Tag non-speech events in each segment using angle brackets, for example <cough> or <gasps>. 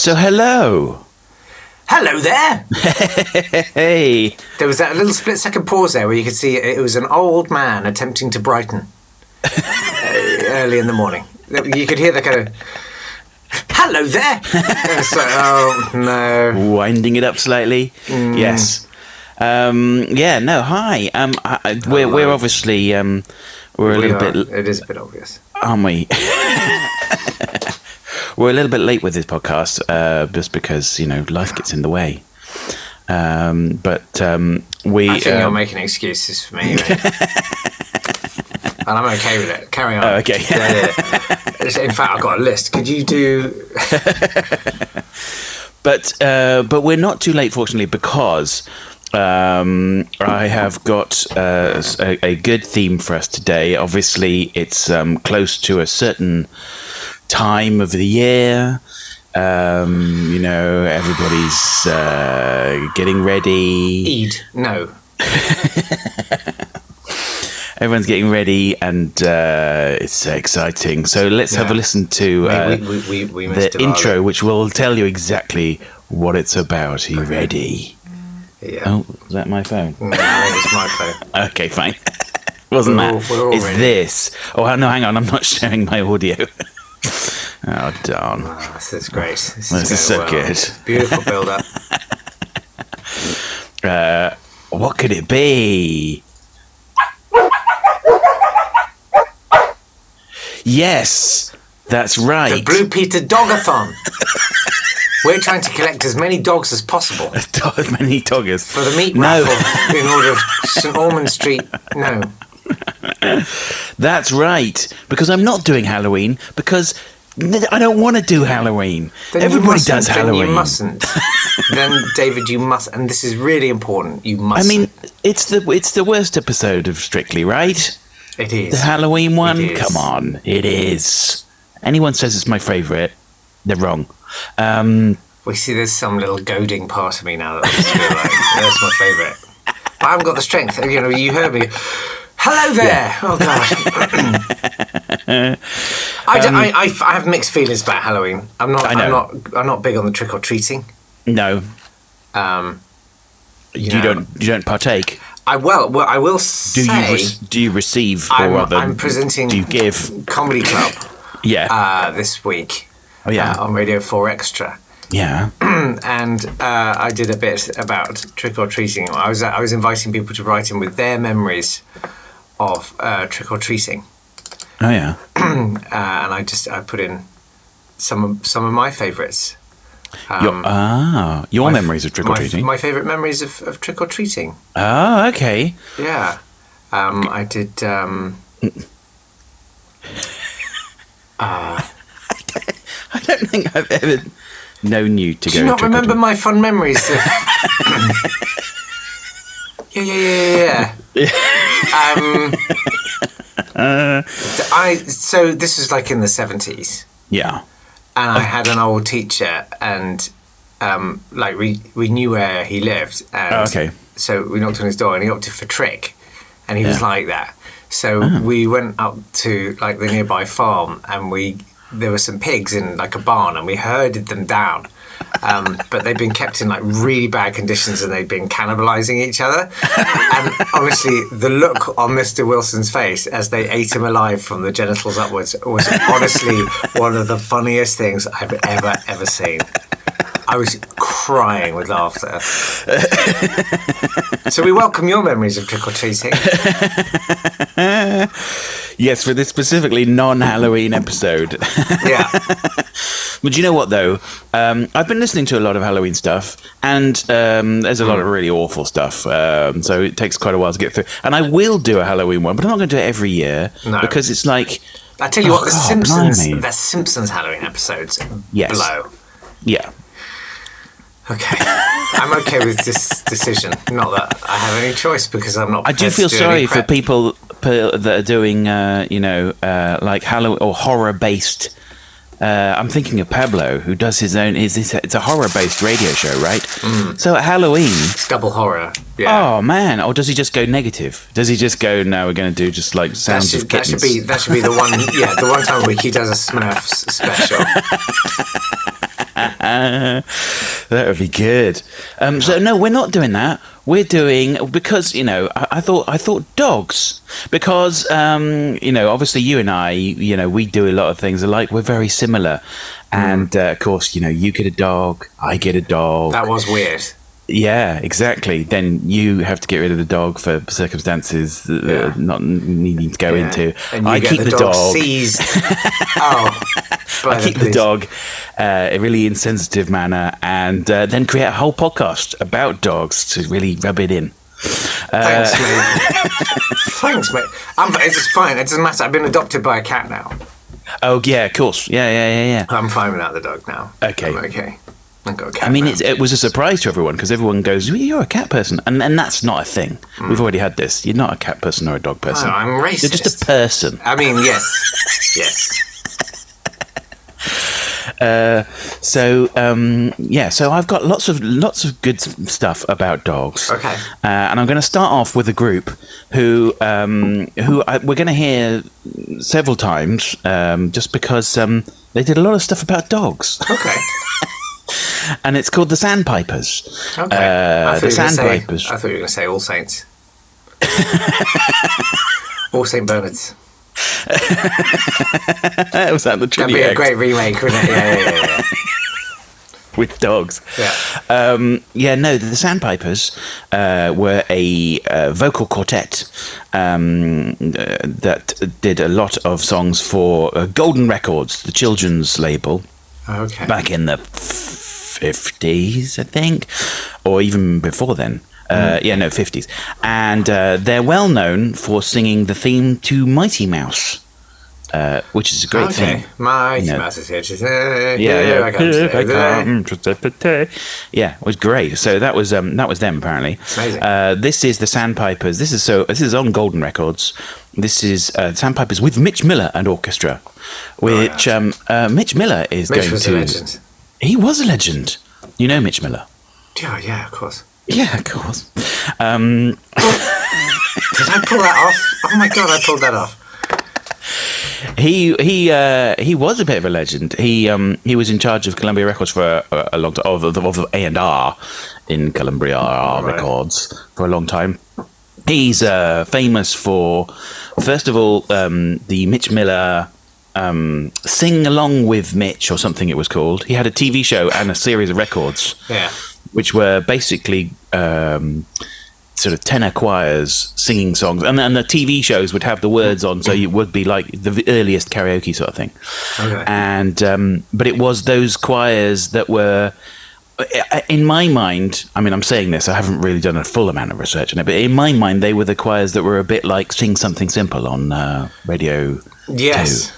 So, hello. Hello there. <laughs> Hey. There was that little split second pause there where you could see it was an old man attempting to brighten uh, early in the morning. You could hear the kind of. Hello there. so, oh no. Winding it up slightly. Mm. Yes. Um, yeah, no, hi. Um, I, I- we're, we're obviously. Um, we're a We little are- bit. It is a bit obvious. aren't we? <laughs> We're a little bit late with this podcast, uh, just because you know life gets in the way. Um, but um, we. I think you're um, making excuses for me, mate. <laughs> and I'm okay with it. Carry on. Oh, okay. Yeah, yeah. In fact, I've got a list. Could you do? <laughs> but uh, but we're not too late, fortunately, because um, I have got uh, a, a good theme for us today. Obviously, it's um, close to a certain time of the year. Um, you know, everybody's uh, getting ready. Eid? No. <laughs> Everyone's getting ready, and uh, it's exciting. So let's have a listen to uh, we, we, we, the intro, which will tell you exactly what it's about. Are you ready? Yeah. Oh, is that my phone? No, it's my phone. <laughs> Okay, fine. <laughs> Wasn't We're that? we're all it's ready. this. Oh, no, hang on. I'm not sharing my audio. Oh, darn. Oh, this is great. This, This is going so well. good. Beautiful build up. <laughs> Uh, what could it be? Yes, that's right. the. Blue Peter Dogathon. We're trying to collect as many dogs as possible <laughs> Dog- Many doggers. for the meat No. raffle in order of St Ormond Street. No. <laughs> That's right. Because I'm not doing Halloween because I don't want to do Halloween. Then Everybody does then Halloween. you mustn't. <laughs> then, David, you must. And this is really important. You must. I mean, it's the it's the worst episode of Strictly, right? It is The. Halloween one. Come on, it is. Anyone says it's my favourite, they're wrong. Um, We see there's some little goading part of me now that I just feel like that's my favourite. But I haven't got the strength. You know, you heard me. Hello there. Oh God. I, don't- <laughs> I, I, I have mixed feelings about Halloween. I'm not. Um, I know. I'm not. I'm not big on the trick or treating. no, Um, you, know, don't. You don't partake. I well, well, I will Do say. you? Re- do you receive, or I'm, rather, I'm presenting do you give? comedy club <laughs> Yeah. uh, this week oh yeah. uh, on Radio Four Extra. yeah. <clears throat> and uh, I did a bit about trick or treating. I was I was inviting people to write in with their memories of uh, trick or treating, Oh yeah. <clears throat> uh, and I just I put in some of, some of my favourites. your, ah, your Um, my memories of trick or treating. My, favourite memories of, of trick or treating. Oh, okay. Yeah, um, I did. Um, <laughs> <laughs> I don't think I've ever known you to do go. Do you not remember my fun memories? Of, <laughs> yeah, yeah, yeah, yeah. yeah. <laughs> um, <laughs> I so this was like in the seventies. Yeah. and I had an old teacher, and um, like we we knew where he lived, and Oh, okay. so we knocked on his door, and he opted for trick, and he was like that. So Ah. we went up to like the nearby farm, and we there were some pigs in like a barn, and we herded them down. Um, but they've been kept in like really bad conditions and they've been cannibalizing each other. And honestly, the look on Mr. Wilson's face as they ate him alive from the genitals upwards was honestly one of the funniest things I've ever, ever seen. I was crying with laughter. <laughs> so we welcome your memories of trick or treating. <laughs> Yes, for this specifically non-Halloween episode. Yeah. <laughs> But you know what though? Um, I've been listening to a lot of Halloween stuff, and um, there's a lot of really awful stuff. Um, so it takes quite a while to get through. And I will do a Halloween one, but I'm not going to do it every year No. because it's like, I tell you what, the Oh, Simpsons, blimey. the Simpsons Halloween episodes Yes. blow. yeah, Okay, <laughs> I'm okay with this decision. Not that I have any choice because I'm not. I do feel do sorry for people that are doing, uh, you know, uh, like Halloween or horror-based. Uh, I'm thinking of Pablo, who does his own. Is this? It's a horror-based radio show, right? Mm. So at Halloween, It's double horror. Yeah. Oh man! Or does he just go negative? Does he just go? No, we're going to do just like That sounds should, of that should be that should be the one <laughs> yeah the one time a week he does a Smurfs special. <laughs> <laughs> that would be good. Um, so no, we're not doing that. We're doing because you know I, I thought I thought dogs because um, you know obviously you and I you know we do a lot of things alike. We're very similar, and uh, of course you know you get a dog, I get a dog. That was weird. Yeah, exactly. Then you have to get rid of the dog for circumstances that Yeah. uh, not needing to go Yeah. into. And you I get keep the, dog. seized. <laughs> oh, I keep the dog uh, in a really insensitive manner, and uh, then create a whole podcast about dogs to really rub it in. Thanks, mate. <laughs> Thanks, mate. I'm, it's fine. It doesn't matter. I've been adopted by a cat now. Oh yeah, of course. Yeah, yeah, yeah, yeah. I'm fine without the dog now. Okay. I'm okay. I mean, it's, it was a surprise to everyone because everyone goes, "Well, "You're a cat person," and and that's not a thing. We've already had this. You're not a cat person or a dog person. Oh, I'm racist. You're just a person. I mean, yes, <laughs> yes. So um, yeah, so I've got lots of lots of good stuff about dogs. Okay. uh, and I'm going to start off with a group who um, who I, we're going to hear several times, um, just because um, they did a lot of stuff about dogs, Okay. <laughs> and it's called the Sandpipers. Okay. Uh, the you say- Sandpipers. I thought you were going to say All Saints. All Saint Bernards. <laughs> was that the That'd be a great remake, wouldn't it? Yeah, yeah, yeah. <laughs> with dogs? Yeah. Um, yeah, no, the Sandpipers uh, were a uh, vocal quartet um, uh, that did a lot of songs for uh, Golden Records, the children's label, yeah. Okay. back in the 50s, I think, or even before then. Uh, yeah, no, 50s. And uh, they're well known for singing the theme to Mighty Mouse, uh, which is a great okay. Yeah. Mouse is here. Yeah, yeah. I come If I today. come to say- Yeah, it was great. So that was um, that was them apparently. Amazing. Uh, this is the Sandpipers. This is so. This is on Golden Records. This is uh, Sandpipers with Mitch Miller and orchestra, which um, uh, Mitch Miller is Mitch going to. a legend. He was a legend. You know Mitch Miller. Yeah, yeah, of course. Yeah, of course. Um, <laughs> Did I pull that off? Oh my god, I pulled that off. He he uh, he was a bit of a legend. He um, he was in charge of Columbia Records for a, a long time, of the of A and R in Columbia Right. Records for a long time. He's uh, famous for, first of all, um, the Mitch Miller um, Sing Along with Mitch or something it was called. He had a TV show and a series of records Yeah. which were basically um, sort of tenor choirs singing songs, and and the TV shows would have the words on, so it would be like the earliest karaoke sort of thing. Okay. And um, but it was those choirs that were. In my mind, I mean, I'm saying this. I haven't really done a full amount of research on it, but in my mind, they were the choirs that were a bit like "Sing Something Simple" on uh, Radio Yes.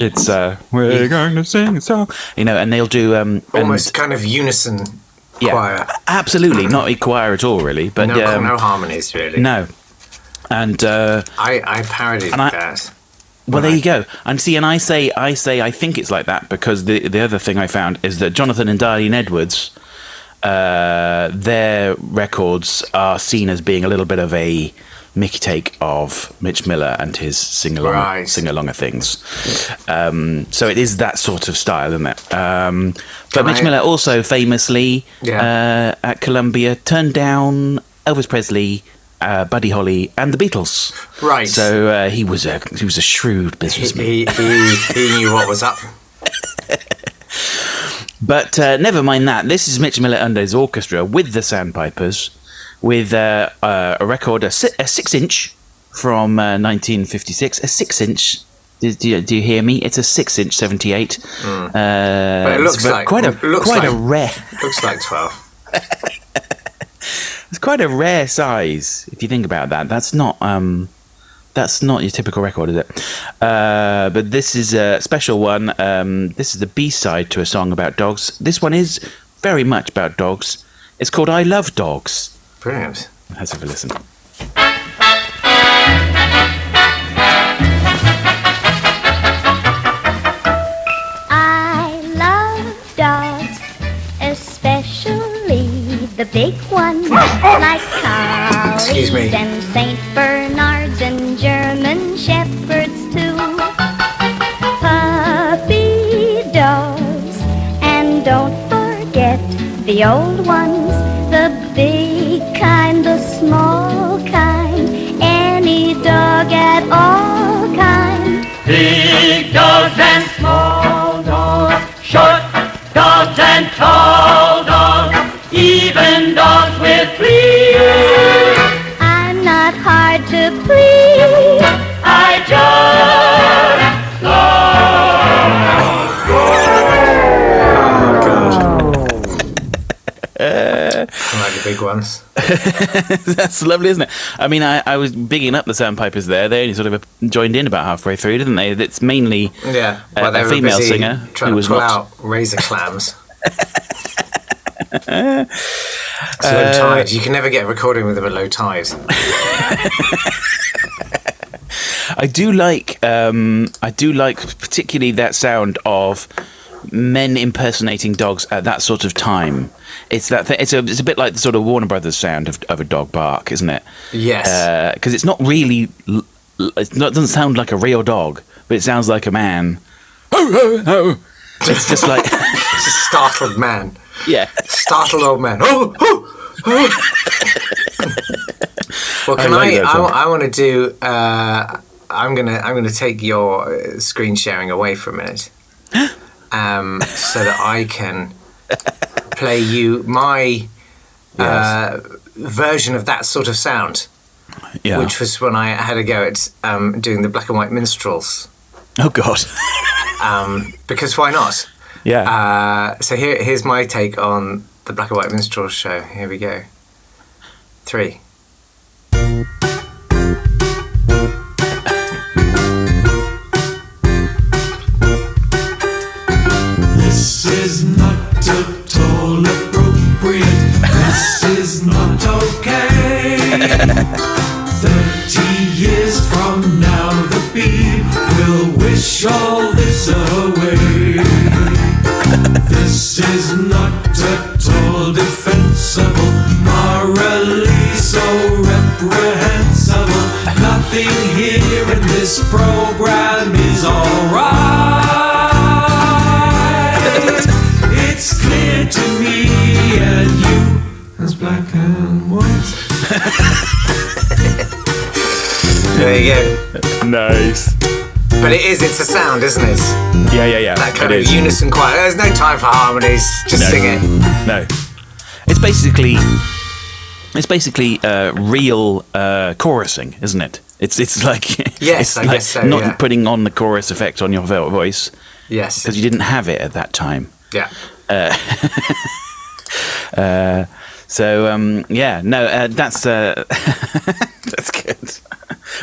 It's uh, we're going to sing a song, you know, and they'll do um, and- Almost kind of unison yeah, choir. absolutely not a choir at all, really, but No, um, no harmonies, really. no. And uh, I, I parodied And I- that. well, there you go. And see, and I say, I say, I think it's like that because the the other thing I found is that Jonathan and Darlene Edwards, uh, their records are seen as being a little bit of a Mickey take of Mitch Miller and his sing along Right. sing alonger things. Um, so it is that sort of style, isn't it? Um, but Can Mitch I- Miller also famously Yeah. uh, at Columbia turned down Elvis Presley. Uh, Buddy Holly and the Beatles. Right. So uh, he was a he was a shrewd businessman. he, he, he knew what was up. <laughs> But uh, never mind that. This is Mitch Miller and his orchestra with the Sandpipers, with uh, uh, a record, a, si- a six inch from uh, 1956, a six inch. Do, do, you, do you hear me? It's a six inch 78. Uh, But it looks like- quite a looks quite a rare. Looks like 12. <laughs> It's quite a rare size if you think about that. That's not um, that's not your typical record, is it? Uh, but this is a special one. Um, this is the B side to a song about dogs. This one is very much about dogs. It's called "I Love Dogs." Brilliant. Let's have a listen. I love dogs, especially the big ones ah, ah! like collies Excuse me. <laughs> That's lovely, isn't it? I mean, I, I was bigging up the Sandpipers there. They only sort of joined in about halfway through, didn't they? It's mainly Yeah, A- well, a were female singer trying who to was pull not- out razor clams. <laughs> It's Uh, low tide. You can never get a recording with them at low tide. <laughs> I do like um, I do like particularly that sound of men impersonating dogs at that sort of time. It's that th- it's a it's a bit like the sort of Warner Brothers sound of, of a dog bark, isn't it? Yes. Because it's not really l- l- it's not, it doesn't sound like a real dog, but it sounds like a man. Oh, oh, oh. It's just like <laughs> It's a startled man. yeah. Startled old man. Oh, oh, oh. well, can like I? that I, want to do. Uh, I'm gonna. I'm gonna take your uh, screen sharing away for a minute, <gasps> um, so that I can play you my uh, version of that sort of sound, Yeah. which was when I had a go at um, doing the black and white minstrels. oh God. <laughs> Um, because why not? yeah. Uh, so here, here's my take on the Black and White Minstrel Show. Here we go. Three. Program is alright. It's clear to me and you as black and white. There you go. nice. But it is, it's a sound, isn't it? Yeah, yeah, yeah. That kind It of is. unison choir. There's no time for harmonies. Just No. sing it. No, it's basically it's basically uh, real uh, chorusing, isn't it? It's it's like <laughs> Yes, it's I like guess so, not yeah. putting on the chorus effect on your voice Yes. because you didn't have it at that time. Yeah. <laughs> So um, yeah, no, uh, that's uh, <laughs> that's good.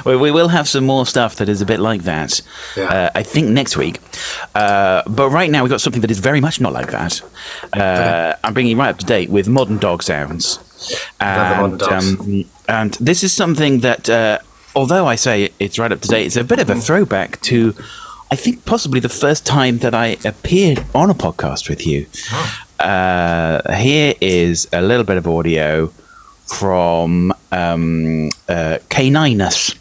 We, we will have some more stuff that is a bit like that. Yeah. Uh, I think next week. Uh, but right now we've got something that is very much not like that. Uh, I'm bringing you right up to date with modern dog sounds. Love the modern dogs. um, and this is something that, uh, although I say it's right up to date, it's a bit of a throwback to, I think, possibly the first time that I appeared on a podcast with you. Uh, here is a little bit of audio from um, uh, Caninus.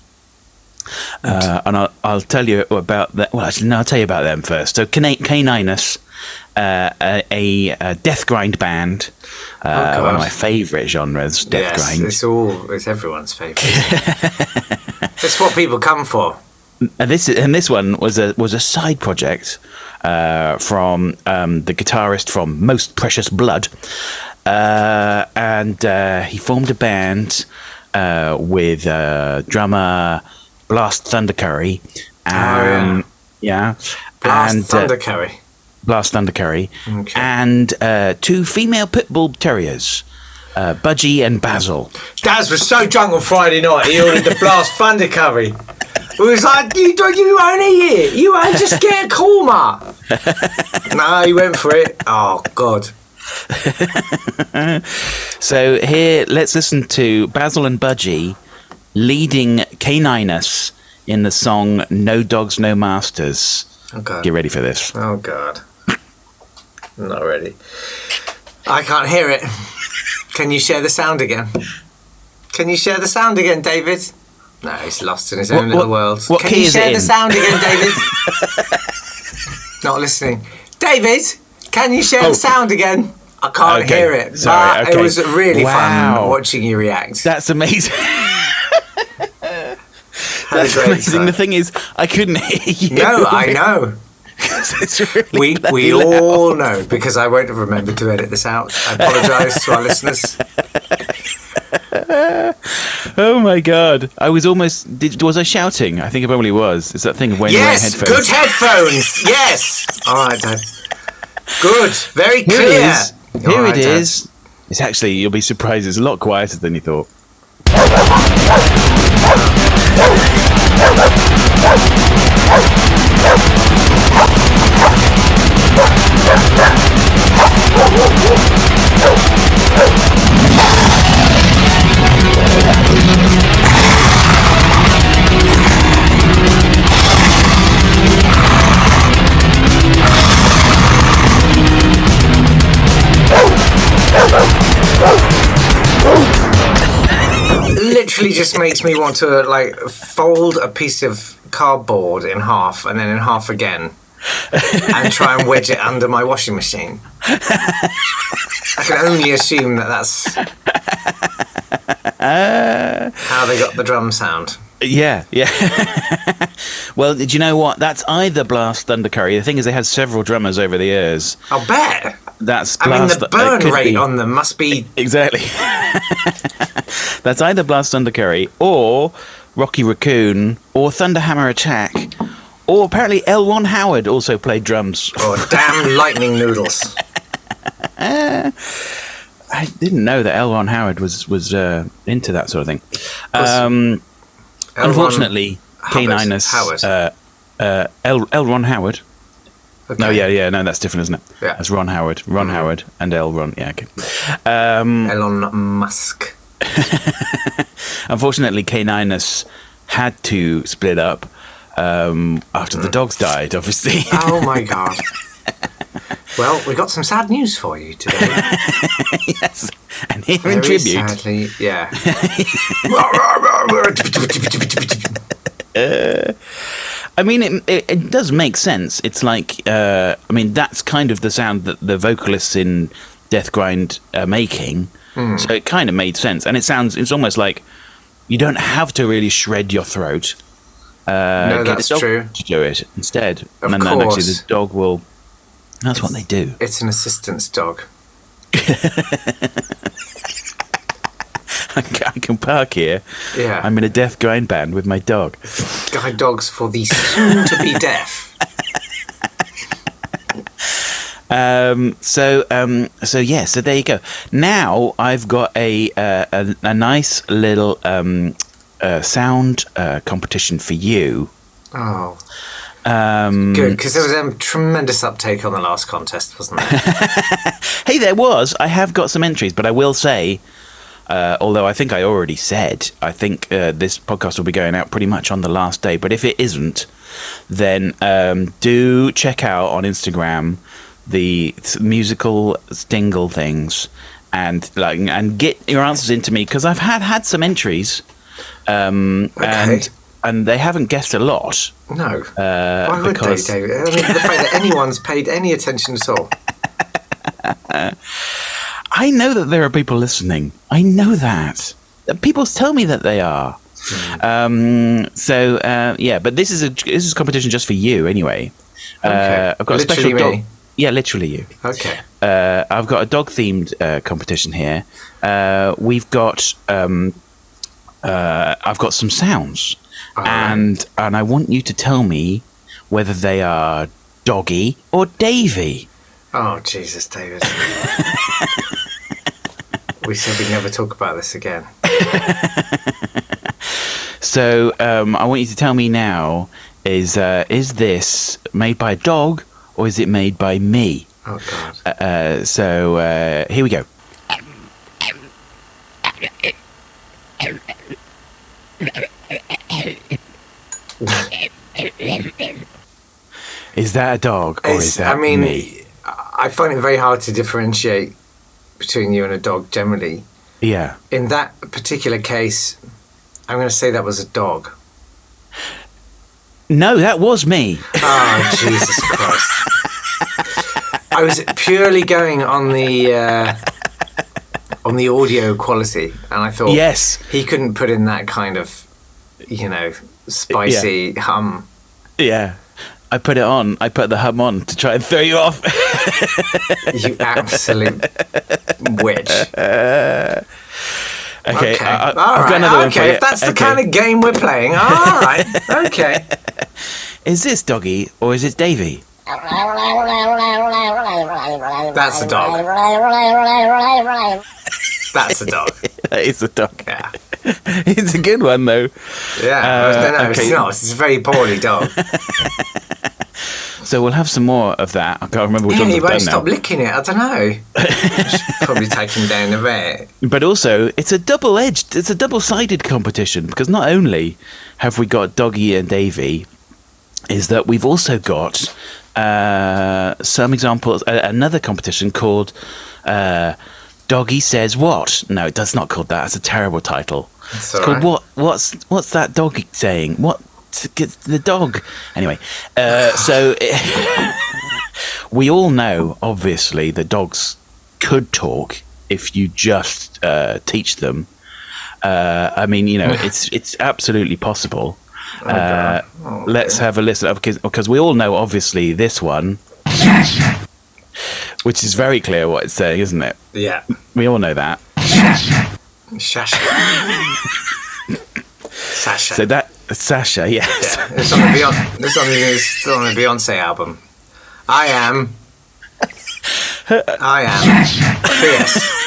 Uh, and I'll, I'll tell you about that. Well, actually, no, I'll tell you about them first. So, Caninus, uh, a, a death grind band, uh, Oh, one of my favourite genres, death yes. grind. It's all. It's everyone's favourite. <laughs> it's what people come for. And this and this one was a was a side project uh, from um, the guitarist from Most Precious Blood, uh, and uh, he formed a band uh, with uh, drummer Blast Thundercurry. Um, yeah, yeah. Blast and, Thunder Curry. Blast Thundercurry, Okay. and uh, two female pit bull terriers, uh, Budgie and Basil. Daz was so drunk on Friday night, he ordered the Blast Thunder Curry. It was like, you don't, you won't eat it. You won't just get a korma. <laughs> no, he went for it. Oh God. <laughs> So here, let's listen to Basil and Budgie leading Caninus in the song "No Dogs, No Masters." Oh Get ready for this. Oh God. Not ready. I can't hear it. Can you share the sound again? Can you share the sound again, David? No, he's lost in his What- own little what- world. what Can key you is it share the sound again, <laughs> David? Not listening. David, can you share Oh. the sound again? I can't Okay, hear it. sorry, okay. It was really Wow. fun watching you react. That's amazing. <laughs> <laughs> That's amazing. time. The thing is, I couldn't hear you. No, I know. <laughs> it's really We we loud. all know because I won't have remembered to edit this out. I apologise to our listeners. <laughs> Oh my god! I was almost. Did, was I shouting? I think I probably was. It's that thing of when Yes, you wear good headphones. headphones. Yes. All right, Dad. Good. Very Here clear. it is. Here All right, it Dad. is. It's actually. You'll be surprised. It's a lot quieter than you thought. <laughs> Literally just makes me want to like fold a piece of cardboard in half and then in half again and try and wedge it under my washing machine. I can only assume that that's how they got the drum sound. Yeah, yeah. <laughs> well, did you know what? That's either Blast Thunder Curry. The thing is, they had several drummers over the years. I'll bet. That's I mean, the burn could rate be- on them must be. Exactly. <laughs> That's either Blast Thunder Curry or Rocky Raccoon or Thunderhammer Attack. Or apparently L. Ron Howard also played drums. Oh, damn lightning noodles. <laughs> I didn't know that L. Ron Howard was was uh, into that sort of thing. Um, unfortunately, Caninus, Howard. uh, uh, L. L. Ron Howard. Okay. No, yeah, yeah, no, that's different, isn't it? Yeah. That's Ron Howard, Ron Howard, and L. Ron. Yeah, okay. Um, Elon Musk. <laughs> unfortunately, Caninus had to split up um, after the dogs died. Obviously, Oh my <laughs> god. Well, we got some sad news for you today. yes. And here in tribute, sadly, yeah. <laughs> I mean, it, it, it does make sense. It's like, uh, I mean, that's kind of the sound that the vocalists in Death Grind are making. So it kind of made sense, and it sounds. It's almost like you don't have to really shred your throat. Uh, No, that's true. To do it instead, Of and then actually course. the dog will. That's what they do. It's an assistance dog. I <laughs> can- I can park here. Yeah. I'm in a deaf Grind band with my dog. Guide dogs for the soon to be <laughs> deaf. Um, so, um, so yeah, so there you go. Now I've got a uh, a, a nice little um, uh, sound uh, competition for you. Oh, Um, good. Because there was a tremendous uptake on the last contest, wasn't there? <laughs> Hey, there was. I have got some entries, but I will say, uh, although I think I already said, I think uh, this podcast will be going out pretty much on the last day. But if it isn't, then um, do check out on Instagram the musical stingle things and like and get your answers into me because I've had had some entries, um, Okay. and and they haven't guessed a lot. No. Uh, Why would because- they, David? I mean, the fact that anyone's paid any attention at all. <laughs> I know that there are people listening. I know that. Uh, People tell me that they are. Um, so uh, yeah, but this is a this is a competition just for you anyway. Okay. Uh, I've got a special dog. me? Yeah, literally you. Okay. Uh, I've got a dog themed uh, competition here. Uh, we've got um, uh, I've got some sounds, Alright. and and I want you to tell me whether they are doggy or Davy. Oh, Jesus, David. <laughs> we said we'd never talk about this again. <laughs> So um, I want you to tell me now: is uh, is this made by a dog or is it made by me? Oh, God. Uh, Uh, so uh, here we go. Is that a dog or is It's, that I mean, me? I find it very hard to differentiate between you and a dog generally. Yeah. In that particular case, I'm going to say that was a dog. No, that was me. Oh, Jesus Christ. <laughs> I was purely going on the uh, on the audio quality, and I thought Yes. he couldn't put in that kind of you know spicy hum. Yeah. I put it on. I put the hum on to try and throw you off. <laughs> You absolute <laughs> witch. okay. Okay, I, I, all I've got right. another one for okay, you. if that's the Okay. kind of game we're playing, all right. Okay. <laughs> Is this Doggy or is it Davy? That's a dog. That's a dog. <laughs> that is the dog. Yeah. <laughs> it's a good one though. Yeah. Uh, no, no, okay. it's not. It's a very poorly dog. <laughs> So we'll have some more of that. I can't remember which yeah, ones he won't stop now. licking it. I don't know. Probably take him down a bit. But also, it's a double-edged, it's a double-sided competition because not only have we got Doggy and Davy, is that we've also got uh, some examples. Uh, another competition called uh, Doggy Says What? No, it does not called that. It's a terrible title. It's it's called right. what? What's what's that dog saying? What? Get the dog. Anyway, uh, so <laughs> we all know, obviously, that dogs could talk if you just uh, teach them. Uh, I mean, you know, it's <laughs> it's absolutely possible. Uh, Oh, let's have a listen because because we all know, obviously, this one, which is very clear what it's saying, isn't it? Yeah. We all know that. Sasha. Sasha. So that Sasha, yes. yeah. It's on the Beyonce. It's on the, it's on the Beyonce album. I am. I am fierce.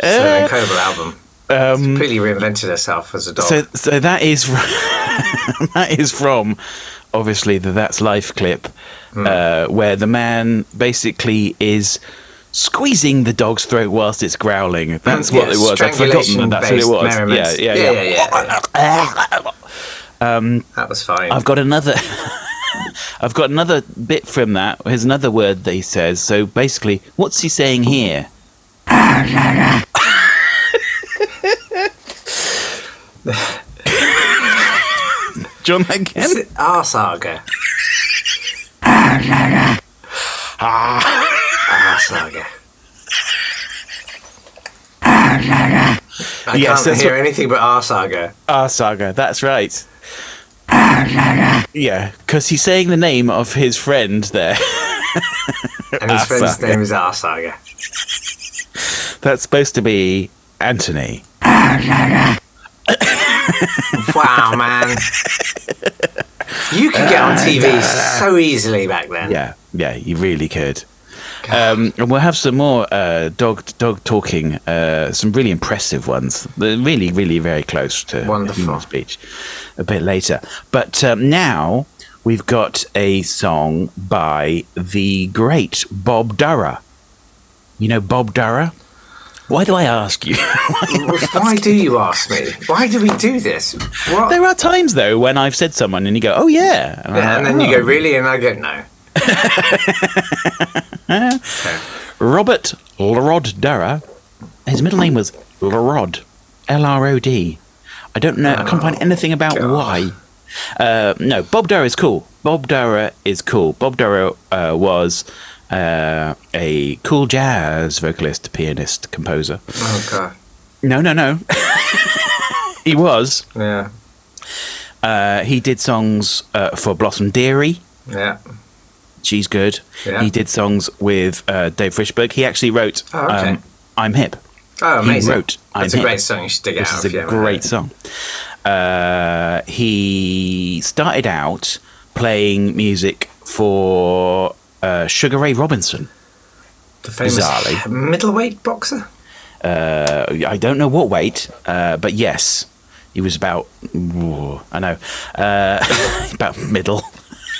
It's an incredible album. Um, Completely reinvented herself as a dog. So, so that is <laughs> that is from obviously the That's Life clip, uh, where the man basically is squeezing the dog's throat whilst it's growling. That's what Yeah, it was. I'd forgotten that that's what it was. merriments. Yeah, yeah, yeah. yeah, yeah. that was fine. I've got another. <laughs> I've got another bit from that. Here's another word that he says. So basically, what's he saying here? <laughs> John again. Is it Arsaga? Arsaga. I Yes, can't that's hear what- anything but Arsaga. Ah, Saga, that's right. Yeah, because he's saying the name of his friend there. <laughs> And his friend's Arsaga. name is Arsaga. That's supposed to be Anthony. Wow, man. You could get on TV so easily back then. Yeah, yeah, you really could. Um, and we'll have some more uh, dog dog talking, uh, some really impressive ones. They're really, really very close to Wonderful. human speech a bit later. But um, now we've got a song by the great Bob Dorough. You know Bob Dorough? Why do I ask you? <laughs> Why do you ask me? Why do we do this? What? there are times though when I've said someone and you go, "Oh yeah," and, Yeah, and then you "Oh." go, really? And I go, no. <laughs> Robert Lrod Dorough. His middle name was Lrod, L R O D. I don't know. I can't find anything about God. why. Uh, no, Bob Dorough is cool. Bob Dorough is cool. Bob Dorough uh, was uh, a cool jazz vocalist, pianist, composer. Oh, God. No, no, no. <laughs> he was. Yeah. Uh, he did songs uh, for Blossom Dearie. Yeah. She's good. Yeah. He did songs with uh, Dave Frishberg. He actually wrote Oh, okay. um, "I'm Hip." Oh, amazing. He wrote I'm That's a great song. You should dig it This out. is a great song. Uh, he started out playing music for uh, Sugar Ray Robinson. The famous Bizarrely. middleweight boxer. Uh, I don't know what weight, uh, but yes, he was about. ooh, I know, uh, <laughs> about middle.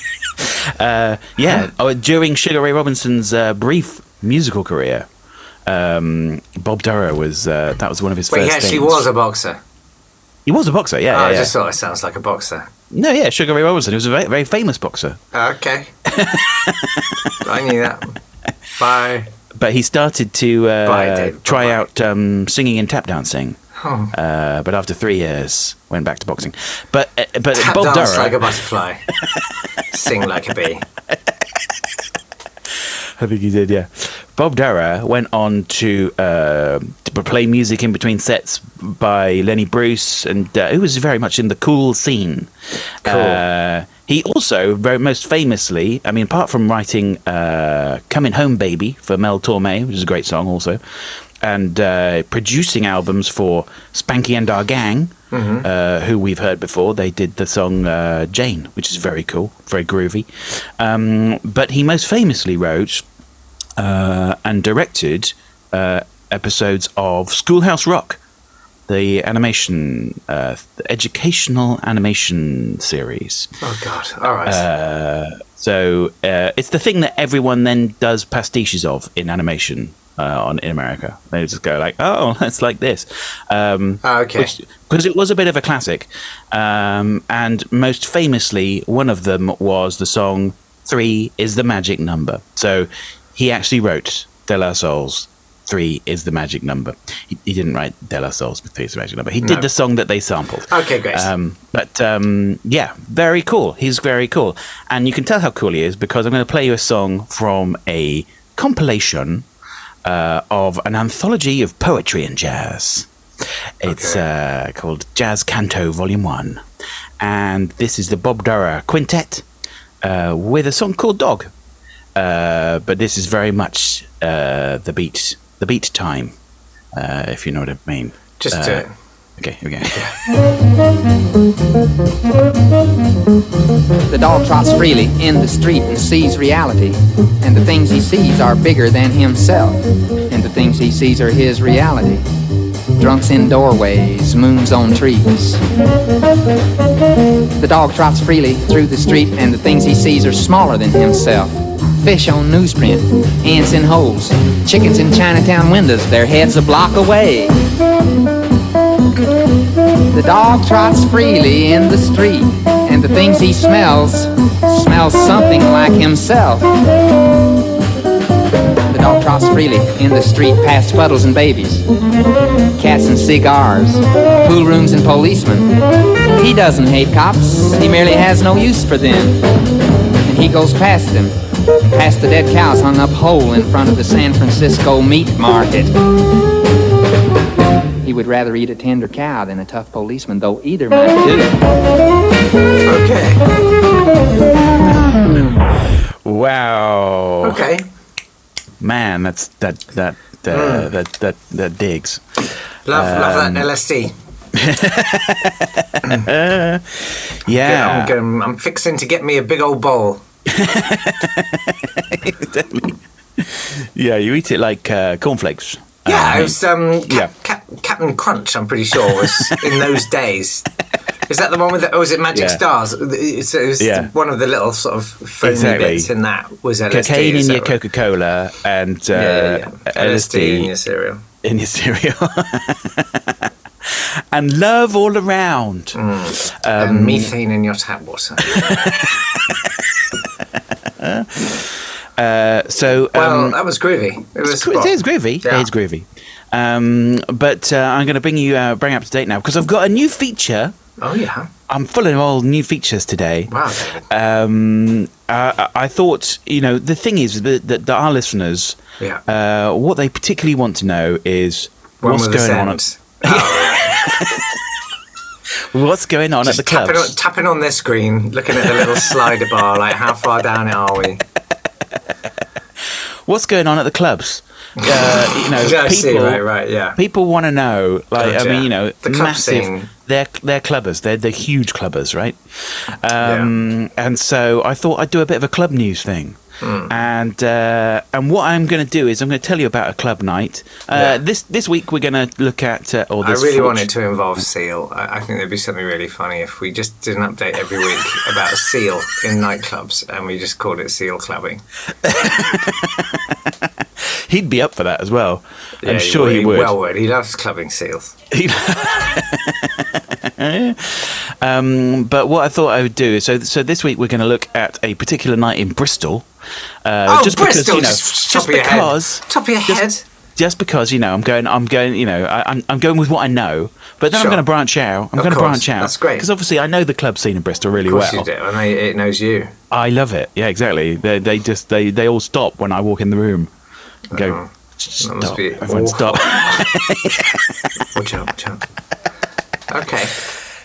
<laughs> uh, yeah, oh, during Sugar Ray Robinson's uh, brief musical career, um, Bob Dorough was uh, that was one of his Wait, first. he actually things. was a boxer. He was a boxer. Yeah, Oh, yeah, I yeah. just thought it sounds like a boxer. No, yeah, Sugar Ray Robinson. He was a very, very famous boxer. Okay. <laughs> I knew that. Bye. But he started to Bye, uh, David. try Bye-bye. out um, singing and tap dancing. Oh. Uh, but after three years, went back to boxing. But uh, but Tap Bob dance Dorough, like a butterfly. Sing like a bee. <laughs> I think he did, yeah. Bob Dorough went on to, uh, to play music in between sets by Lenny Bruce, and uh, he was very much in the cool scene. Cool. Uh, he also, very most famously, I mean, apart from writing uh, "Coming Home, Baby" for Mel Torme, which is a great song, also, and uh, producing albums for Spanky and Our Gang, uh, who we've heard before. They did the song uh, "Jane," which is very cool, very groovy. Um, but he most famously wrote uh, and directed uh, episodes of Schoolhouse Rock, the animation, uh, the educational animation series. Oh God! All right. Uh, so uh, it's the thing that everyone then does pastiches of in animation uh, on in America. They just go like, "Oh, <laughs> it's like this," um, Ah, okay. because it was a bit of a classic. Um, and most famously, one of them was the song Three is the Magic Number." So he actually wrote De La Soul's Three is the magic number. He, he didn't write De La Soul's Three is the magic number. He No. did the song that they sampled. Okay, great. Um, but um, yeah, very cool. He's very cool, and you can tell how cool he is because I'm going to play you a song from a compilation uh, of an anthology of poetry and jazz. It's uh, called Jazz Canto Volume One, and this is the Bob Dorough Quintet uh, with a song called Dog. Uh, but this is very much uh, the beat, the beat time, uh, if you know what I mean. Just it. Okay, here we go. The dog trots freely in the street and sees reality. And the things he sees are bigger than himself. And the things he sees are his reality. Drunks in doorways, moons on trees. The dog trots freely through the street, and the things he sees are smaller than himself. Fish on newsprint, ants in holes, chickens in Chinatown windows, their heads a block away. The dog trots freely in the street, and the things he smells smells something like himself. The dog trots freely in the street past puddles and babies, cats and cigars, pool rooms and policemen. He doesn't hate cops, he merely has no use for them. And he goes past them, past the dead cows hung up whole in front of the San Francisco meat market. He would rather eat a tender cow than a tough policeman, though either might do. Okay. Wow. Okay. Man, that's that that uh, that that that digs. Love, love Um, that LSD. <laughs> Yeah. I'm, going, I'm fixing to get me a big old bowl. <laughs> yeah, you eat it like uh, cornflakes. Yeah, Uh, it was um, Cap, yeah. Cap, Captain Crunch. I'm pretty sure was in <laughs> those days. Is that the one with the? Or was it Magic Yeah. Stars? It's, it was Yeah. one of the little sort of foamy Exactly. bits in that was LSD. cocaine in your right? Coca Cola and uh, Yeah, yeah, yeah. LSD in your cereal. in your cereal. <laughs> and love all around. Mm. Um, and methane in your tap water. <laughs> Uh, so well, um, that was groovy. It was. it is groovy. Yeah. It is groovy. Um, but uh, I'm going to bring you uh, bring up to date now because I've got a new feature. Oh yeah. I'm full of all new features today. Wow, Um, I I thought, you know, the thing is that, that, that our listeners, Yeah. uh, what they particularly want to know is When what's going on. At, <laughs> what's going on at the Just tapping tapping on their screen, looking at the little slider bar, like how far down are we? What's going on at the clubs? <laughs> Uh, you know, Yeah, I see, people, right, right, yeah. people want to know. Like, I mean, you know, The massive. scene. They're they're clubbers. They're they're huge clubbers, right? Um, And so I thought I'd do a bit of a club news thing. Hmm. And uh, and what I'm going to do is I'm going to tell you about a club night. Uh, Yeah. This this week we're going to look at. Uh, or I this really fort- wanted to involve Seal. I, I think there'd be something really funny if we just did an update every week <laughs> about seal in nightclubs and we just called it seal clubbing. <laughs> He'd be up for that as well. Yeah, I'm sure he would. Well would. He loves clubbing seals. <laughs> Um, but what I thought I would do is so so this week we're going to look at a particular night in Bristol. Uh, Oh, just Bristol! because you know, just just top of your because head. Top of your just- head. just because you know I'm going, I'm going, you know, I, I'm I'm going with what I know. But then Sure. I'm going to branch out. I'm going to branch out. That's great. because obviously I know the club scene in Bristol really Of course well. you do, and they, it knows you. I love it. Yeah, exactly. They they just they they all stop when I walk in the room. Go. Oh, Stop. must be Everyone awful. stop. <laughs> Watch out, watch out. Okay.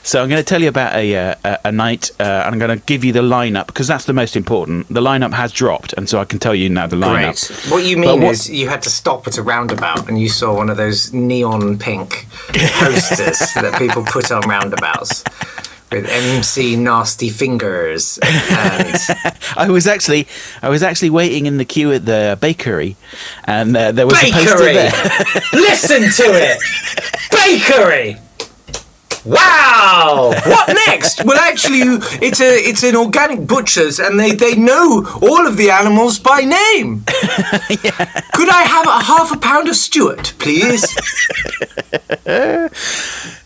So I'm going to tell you about a uh, a, a night, uh, and I'm going to give you the lineup because that's the most important. The lineup has dropped, and so I can tell you now the lineup. Great. What you mean what- is you had to stop at a roundabout and you saw one of those neon pink <laughs> posters that people put on roundabouts with MC Nasty Fingers and <laughs> I was actually I was actually waiting in the queue at the bakery, and uh, there was a poster there. Listen to it. <laughs> Bakery. Wow! What next? well, actually, it's a it's an organic butcher's, and they, they know all of the animals by name. <laughs> Could I have a half a pound of Stuart, please? <laughs>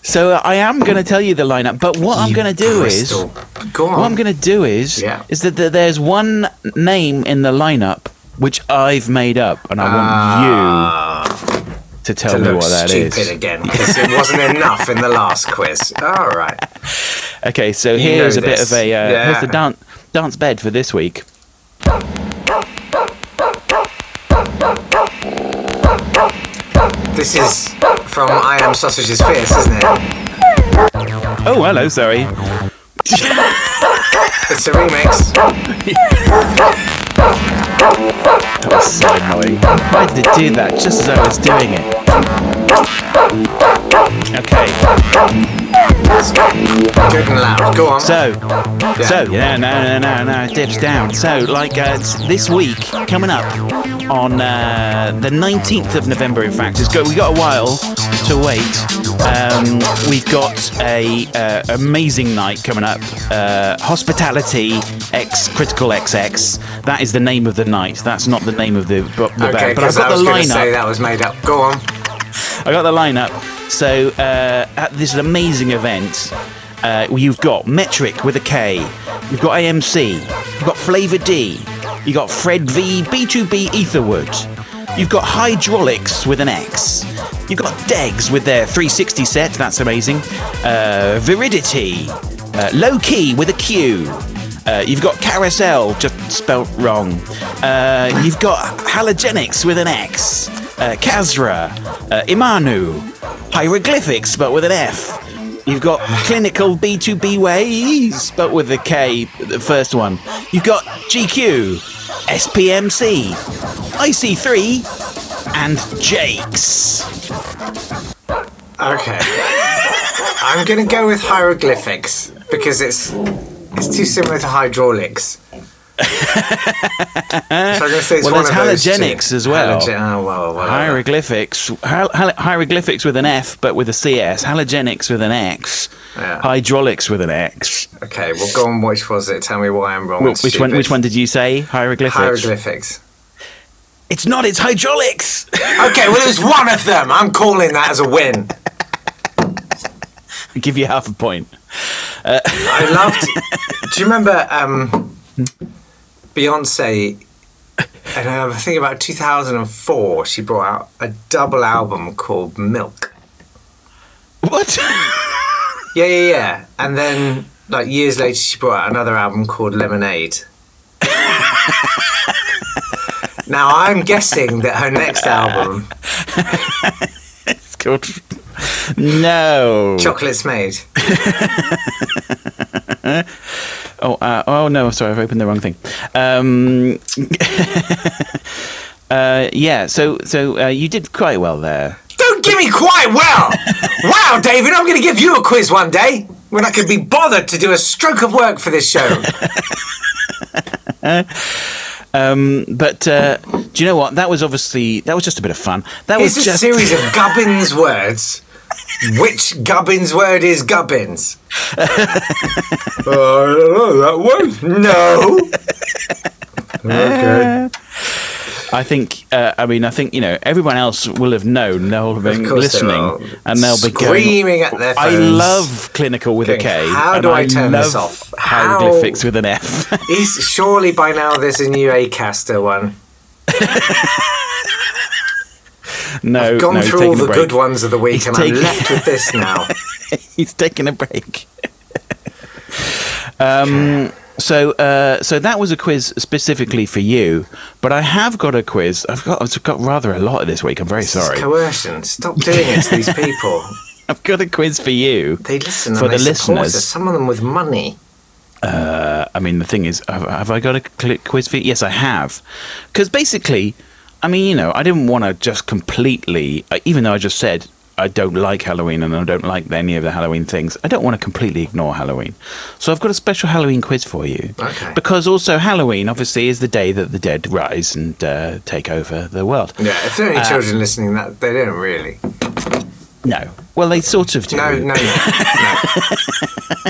So I am going to tell you the lineup, but what I'm going to do Bristol. is Go on. what I'm going to do is Yeah. is that th- there's one name in the lineup which I've made up, and I want you ah. To tell to me what that is. stupid again because it wasn't <laughs> enough in the last quiz. All right. Okay, so You here's a bit of a uh, here's the dance dance bed for this week. This is from I Am Sausages Fierce, isn't it? Oh, hello, sorry. It's a remix. <laughs> That was so annoying. Why did it do that just as I was doing it? Okay, Good and loud. Go on. so so yeah, no, no, no, no, it dips down. So like uh, this week coming up on uh, the 19th of November. In fact, it's got we got a while to wait. Um, we've got a uh, amazing night coming up. Uh, Hospitality X Critical XX. That is the name of the night. That's not the name of the, the okay, band. But I've because I got was the to say that was made up. Go on. I got the lineup. So uh, at this amazing event, uh, you've got Metric with a K, you've got AMC, you've got Flava D, you've got Fred V, B2B Etherwood, you've got Hydraulics with an X, you've got Degs with their 360 set, that's amazing, uh, Viridity, uh, Low Key with a Q. Uh, you've got Carousel, just spelt wrong. Uh, you've got Halogenics with an X. Uh, Kasra, uh, Imanu, Hieroglyphics, but with an F. You've got Clinical B2B Ways, but with a K, the first one. You've got GQ, SPMC, IC3, and Jakes. Okay. I'm going to go with hieroglyphics because it's it's too similar to hydraulics. so I'm going to say it's Well, one there's of halogenics as well. Halogen- oh, well, whatever. Hieroglyphics, hal- hal- hieroglyphics with an F, but with a CS. Halogenics with an X. Yeah. Hydraulics with an X. Okay, well, go on. Which was it? Tell me why I'm wrong. Well, which one? Which one did you say? Hieroglyphics. Hieroglyphics. It's not. It's hydraulics. <laughs> Okay, well, it was one of them. I'm calling that as a win. I'll give you half a point. I loved. <laughs> do you remember um, Beyonce? And um, I think about 2004, she brought out a double album called Milk. What? Yeah, yeah, yeah. And then, like years later, she brought out another album called Lemonade. <laughs> now I'm guessing that her next album, it's called. No. Chocolate's Made. <laughs> Oh, uh, oh no! Sorry, I've opened the wrong thing. Um, <laughs> uh, yeah. So, so uh, you did quite well there. Don't give me quite well. wow, David, I'm going to give you a quiz one day when I can be bothered to do a stroke of work for this show. <laughs> But uh, do you know what? That was obviously that was just a bit of fun. That was It's a series of <laughs> Gubbins words. Which Gubbins word is Gubbins? <laughs> uh, I don't know that one. No. <laughs> okay. I think. Uh, I mean, I think you know everyone else will have known. They'll have been course they listening, and they'll be going. Screaming at their phones. I love clinical with a K. "How do I turn love this off? How-" Hieroglyphics with an F. <laughs> is surely by now there's a new Acaster one. <laughs> No, I've gone no, through all the good ones of the week, He's and taking- I'm left with this <laughs> now. he's taking a break. um, so, uh, so that was a quiz specifically for you, but I have got a quiz. I've got, I've got rather a lot this week. I'm very This is sorry. coercion. Stop doing it to these people. <laughs> I've got a quiz for you. They listen For the listeners. us. Some of them with money. Uh, I mean, the thing is, have, have I got a cl- quiz for you? Yes, I have. Because basically, I mean, you know, I didn't want to just completely, uh, even though I just said I don't like Halloween and I don't like any of the Halloween things, I don't want to completely ignore Halloween. So I've got a special Halloween quiz for you. Okay. Because also, Halloween, obviously, is the day that the dead rise and uh, take over the world. Yeah, if there are any Uh, children listening, that they don't really. No. Well, they sort of do. No, no, no. <laughs>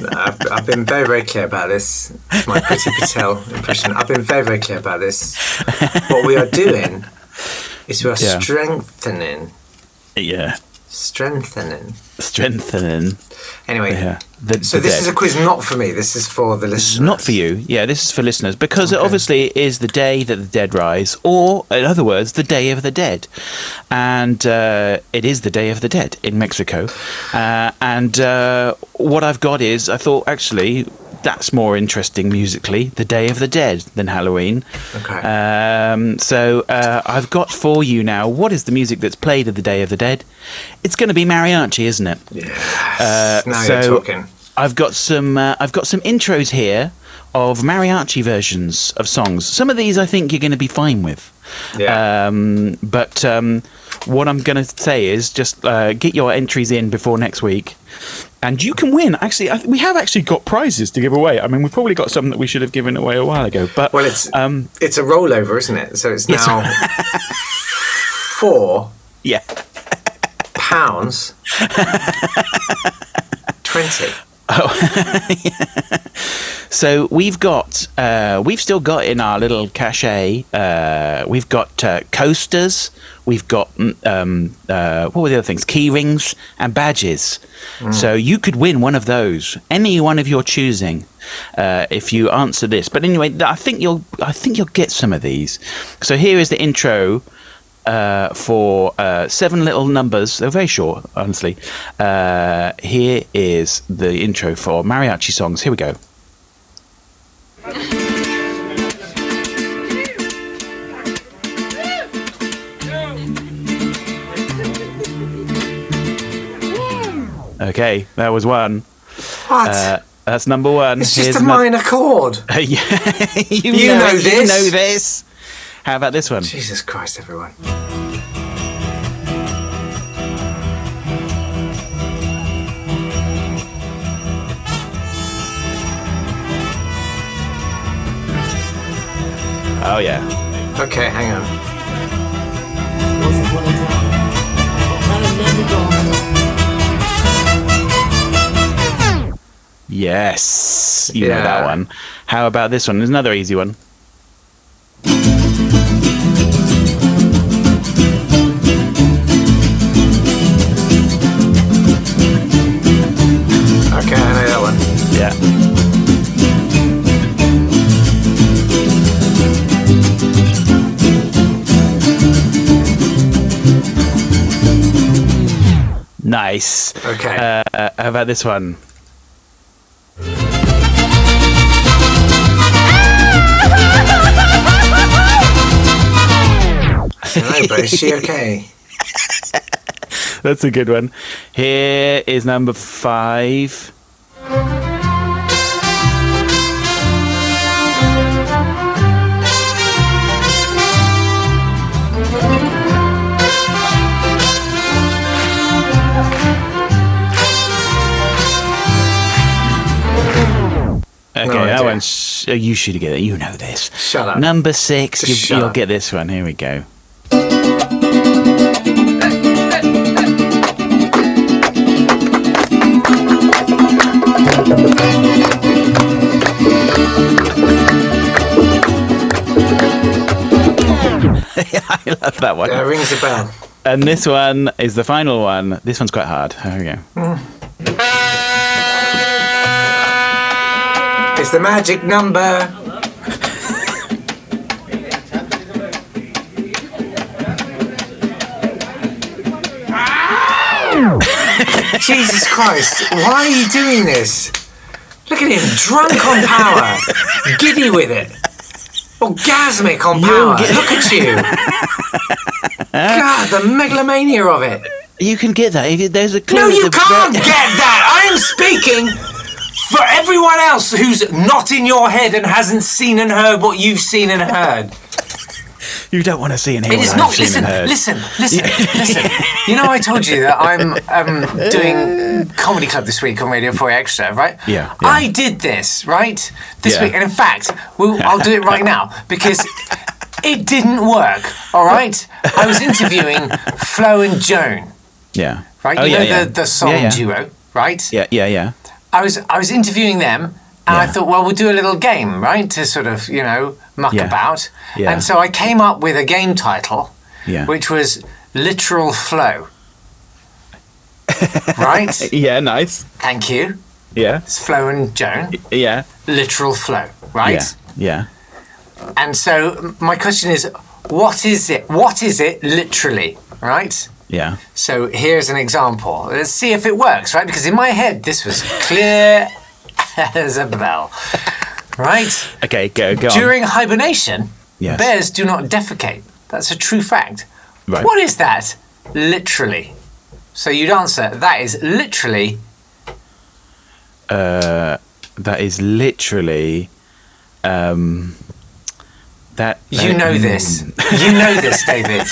no. I've, I've been very, very clear about this. It's my Priti Patel impression. I've been very, very clear about this. What we are doing is we are <laughs> Yeah. strengthening, Yeah. Strengthening. Strengthening. Anyway, Yeah. The, so the this is a quiz not for me. This is for the listeners. not for you. Yeah, this is for listeners because it obviously is the day that the dead rise, or in other words, the Day of the Dead, and uh, it is the Day of the Dead in Mexico. Uh, and uh, what I've got is, I thought actually that's more interesting musically, the Day of the Dead than Halloween. Okay. Um, so uh, I've got for you now. What is the music that's played at the Day of the Dead? It's going to be mariachi, isn't it? Yes. Uh, now so you're talking. I've got some. Uh, I've got some intros here of mariachi versions of songs. Some of these I think you're going to be fine with. Yeah. Um, but um, what I'm going to say is just uh, get your entries in before next week, and you can win. Actually, I, we have actually got prizes to give away. I mean, we've probably got some that we should have given away a while ago. But Well, it's um, it's a rollover, isn't it? So it's now <laughs> four yeah. pounds twenty. <laughs> So we've got, uh, we've still got in our little cachet, uh, we've got uh, coasters, we've got, mm, um, uh, what were the other things? Key rings and badges. So you could win one of those, any one of your choosing, uh, if you answer this. But anyway, I think you'll, I think you'll get some of these. So here is the intro. Uh, for uh, seven little numbers, they're very short, honestly. Uh, here is the intro for mariachi songs. Here we go. Okay, that was one. What? Uh, that's number one. it's just Here's a no- minor chord. <laughs> yeah, you, You know, know it, You know this. How about this one? Jesus Christ, everyone. Oh yeah. Okay, hang on. Yes, you know that one. How about this one? There's another easy one. Nice. Okay. Uh, how about this one? But is she okay? <laughs> That's a good one. Here is number five. Okay, No that idea. one. Sh- uh, you should get it. You know this. Shut up. Number six. Just You, up. get this one. Here we go. <laughs> I love that one. That rings a bell. And this one is the final one. This one's quite hard. Here we go. Hmm. It's the magic number. <laughs> Jesus Christ, why are you doing this? Look at him, drunk on power, giddy with it, orgasmic on power. Get- Look at you. God, the megalomania of it. You can get that. There's a clue. No, you can't <laughs> get that. I am speaking for everyone else who's not in your head and hasn't seen and heard what you've seen and heard. You don't want to see and hear It what is I've not. seen Listen, listen, <laughs> listen, listen. You know, I told you that I'm um, doing comedy club this week on Radio 4 Extra, right? Yeah, yeah. I did this right this Yeah. week, and in fact, we'll, I'll do it right now because it didn't work. All right, I was interviewing Flo and Joan, Yeah. right? Oh, you know yeah. the the song duo, right? Yeah, yeah, yeah. I was I was interviewing them, and I thought, well, we'll do a little game, right, to sort of you know muck Yeah. about. Yeah. And so I came up with a game title, Yeah. which was literal flow. right? <laughs> Yeah, nice. Thank you. Yeah. It's Flo and Joan. Yeah. Literal flow, right? Yeah. Yeah. And so my question is, what is it? What is it literally? Right? Yeah. So here's an example. Let's see if it works, right? Because in my head, this was clear <laughs> as a bell. Right? Okay, go go on. During hibernation, Yes. bears do not defecate. That's a true fact. Right. What is that? Literally. So you'd answer, that is literally, Uh, that is literally um that you that- know this. <laughs> You know this, David.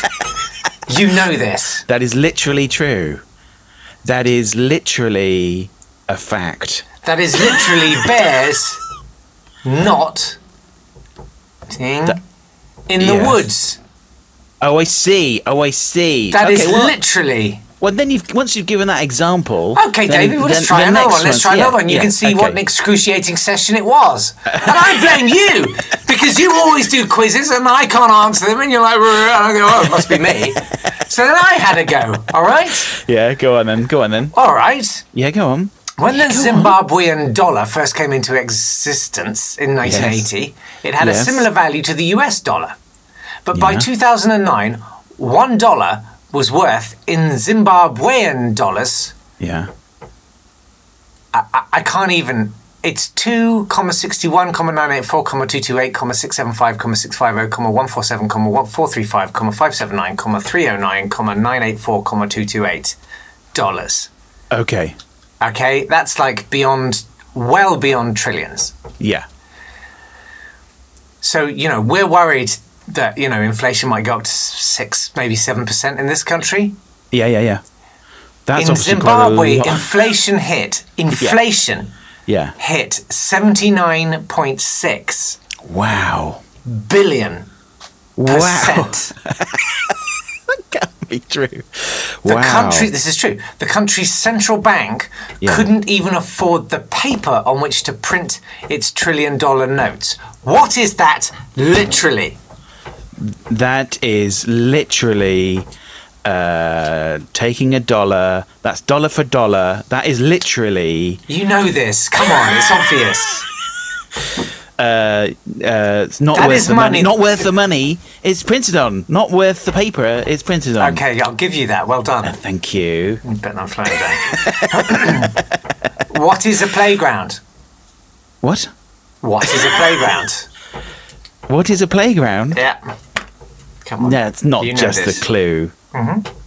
You know this. That is literally true. That is literally a fact. That is literally <laughs> bears not in the yes. woods. Oh, I see. Oh, I see. That is okay, well, literally. well, then you've once you've given that example. Okay, then- David, well, let's then try another one. Let's try another one. You yeah, can see what an excruciating session it was. And I blame you <laughs> because you always do quizzes and I can't answer them, and you're like, and I go, oh, it must be me. <laughs> So then I had a go. All right, Yeah, go on then. Go on then. all right. Yeah, go on. When the Zimbabwean dollar first came into existence in 1980, it had a similar value to the US dollar. But by Yeah. 2009, one dollar was worth in Zimbabwean dollars Yeah. I, I can't even. It's 2, 61, 984, 228, 675, 650, 147, 435, 579, 309, 984, 228 dollars. Okay. Okay, that's like beyond, well beyond trillions. Yeah. So, you know, we're worried that, you know, inflation might go up to 6, maybe 7% in this country. Yeah, yeah, yeah. That's in obviously quite a Zimbabwe, inflation hit, inflation Yeah. Hit 79.6 Wow. billion Wow. <laughs> Can't be true. The wow. country, this is true, the country's central bank Yeah. couldn't even afford the paper on which to print its trillion dollar notes. What is that literally? That is literally uh, taking a dollar. That's dollar for dollar. That is literally You know this. Come on, it's obvious. <laughs> uh, uh, it's not That worth the money. money. Not worth the money. It's printed on. Not worth the paper. It's printed on. Okay, I'll give you that. Well done. Thank you. Bet I'm flowing down. <coughs> what is a playground? What? What is a playground? What is a playground? Yeah. Come on. No, it's not You know just this. the clue. Mm-hmm.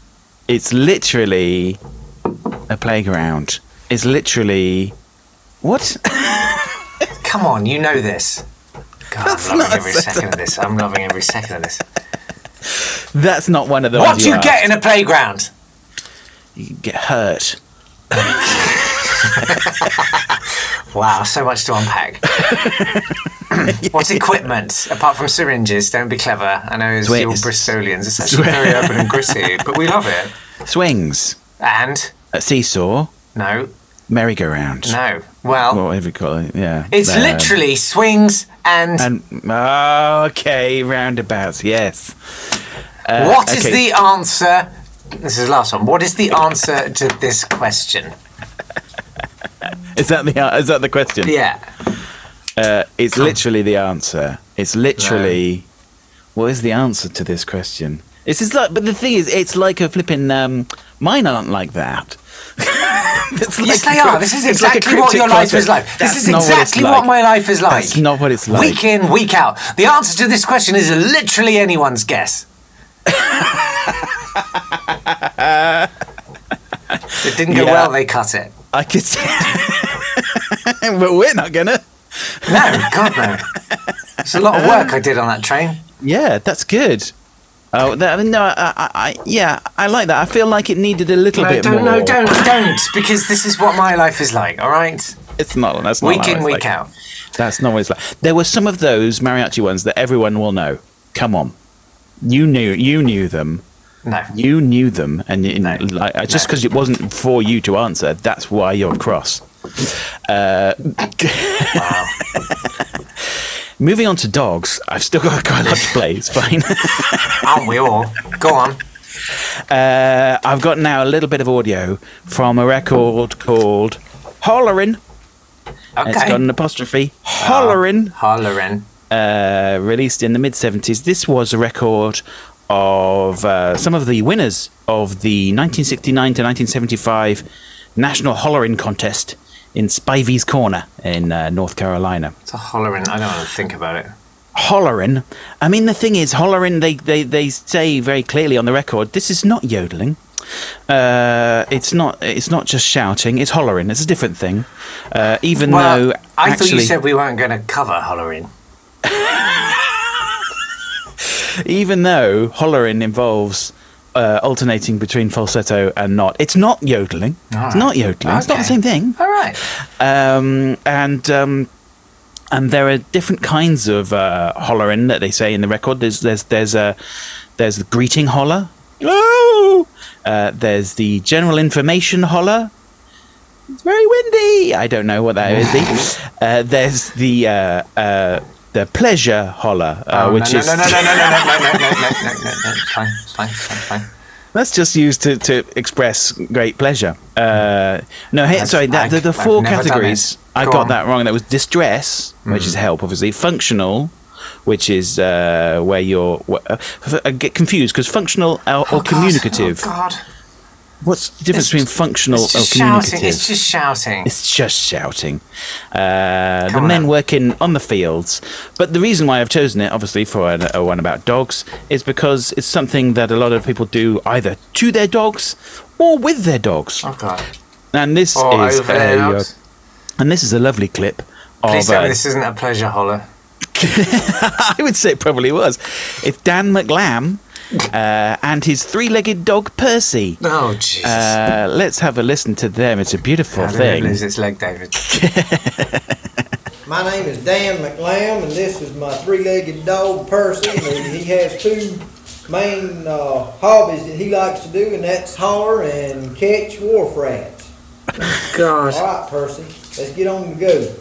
It's literally a playground. It's literally what? <laughs> Come on, you know this. God, That's I'm loving every second of this. I'm loving every second of this. That's not one of the What do you asked. get in a playground? You get hurt. <laughs> <laughs> Wow, so much to unpack. <laughs> <clears throat> What's equipment apart from syringes? Don't be clever. I know it's old Bristolians. It's actually very open and gritty, but we love it. Swings. And A seesaw. no, Merry-go-round. no. Well, whatever you call it. Yeah. it's Um, literally swings and. And oh, okay, roundabouts. Yes. Uh, What is okay. the answer? This is the last one. What is the answer to this question? <laughs> Is that the is that the question? Yeah. Uh, it's literally the answer. It's literally. What is the answer to this question? It's just like, but the thing is, it's like a flipping. Um, mine aren't like that. <laughs> It's Yes, like- they are. This is it's like exactly what your life concept. is like. This is not what exactly like. what my life is like. That's not what it's like. Week in, week out. The answer to this question is literally anyone's guess. <laughs> it didn't go Yeah. well, they cut it. I could see, <laughs> but we're not gonna. No, God, no. It's a lot of work I did on that train. Yeah, that's good. Oh, that, no, I, I, I, yeah, I like that. I feel like it needed a little No, bit don't, more. no, don't, don't, because this is what my life is like, all right? It's not. That's not Week in, week like. out. That's not what it's like. There were some of those mariachi ones that everyone will know. Come on, you knew, you knew them. No. You knew them, and you, No. like, just No. because it wasn't for you to answer, that's why you're cross. Uh, Wow. <laughs> moving on to dogs, I've still got quite a lot to play. It's fine. <laughs> Aren't we all? Go on. Uh, I've got now a little bit of audio from a record called Hollerin'. Okay. It's got an apostrophe. Hollerin'. Hollering. uh, released in the mid 70s. This was a record of uh, some of the winners of the 1969 to 1975 National Hollering Contest in Spivey's Corner in uh, North Carolina. It's a hollering. I don't want to think about it. Hollering. I mean, the thing is, hollering. They, they they say very clearly on the record, this is not yodeling. Uh, it's not. It's not just shouting. It's hollering. It's a different thing. Uh, even Well, though I actually, thought you said we weren't going to cover hollering. <laughs> even though hollering involves uh, alternating between falsetto and not, it's not yodeling. It's not yodeling. It's not the same thing. All right. Um, and um, and there are different kinds of uh, hollering that they say in the record. There's there's there's a there's the greeting holler. Hello. Uh, there's the general information holler. It's very windy. I don't know what that is. <laughs> uh, there's the uh, uh, the pleasure holler, uh, Oh, which no, is no, no, no, no, no, no, no, no, no, no, no, no, no. It's fine, it's fine, it's fine, fine. That's just used to, to express great pleasure. Uh, no, hey, I've- sorry, that, the, the four categories. I got on. Hmm. that wrong. That was distress, which is help, obviously. Functional, which is uh, where you're. uh, I get confused because functional or, or Oh, God. communicative. Oh, God. What's the difference It's- between functional It's or just communicative? shouting. It's just shouting. It's just shouting. Uh, the on men working on the fields. But the reason why I've chosen it, obviously, for a, a one about dogs, is because it's something that a lot of people do either to their dogs or with their dogs. Oh, God. And this Or is a, uh, and this is a lovely clip Please of. tell me Uh, this isn't a pleasure holler. <laughs> I would say it probably was. If Dan McLam uh, and his three-legged dog Percy. Oh, Jesus. Uh, let's have a listen to them. It's a beautiful How thing. lose its leg, David? <laughs> My name is Dan McLam, and this is my three-legged dog Percy. And he has two main uh, hobbies that he likes to do, and that's holler and catch wharf rats. God. All right, Percy, let's get on the go.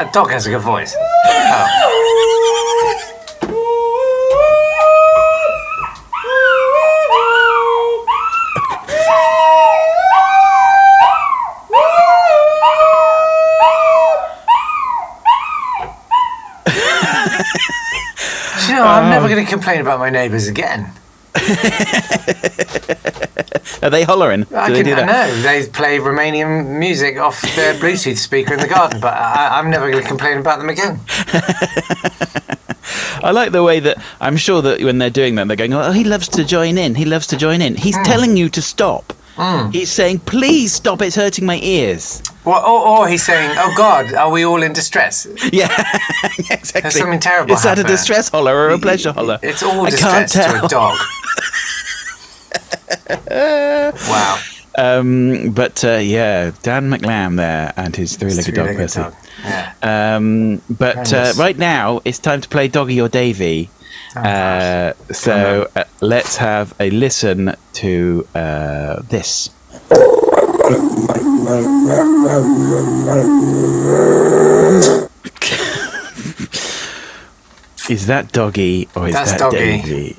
That dog has a good voice. <laughs> Oh. You know, I'm never um, going to complain about my neighbours again. Are they hollering? I Do they can do that? no, they play Romanian music off their Bluetooth speaker in the garden, but I, I'm never going to complain about them again. <laughs> I like the way that I'm sure that when they're doing that, they're going, "Oh, he loves to join in. He loves to join in." He's hmm. telling you to stop. He's saying, "Please stop! It's hurting my ears." Well, or, or he's saying, "Oh God, are we all in distress?" <laughs> Yeah, <laughs> exactly. There's something terrible Is that a distress holler or a pleasure holler? It's all I can't distress to tell. a dog. <laughs> wow. Um, but uh, yeah, Dan McLam there and his three-legged, dog, Three-legged Percy. dog. Yeah. Um, but uh, right now it's time to play Doggy or Davy. Oh, Uh, so uh, let's have a listen to uh, this. <laughs> is that Doggy or is That's that Doggy. Davy?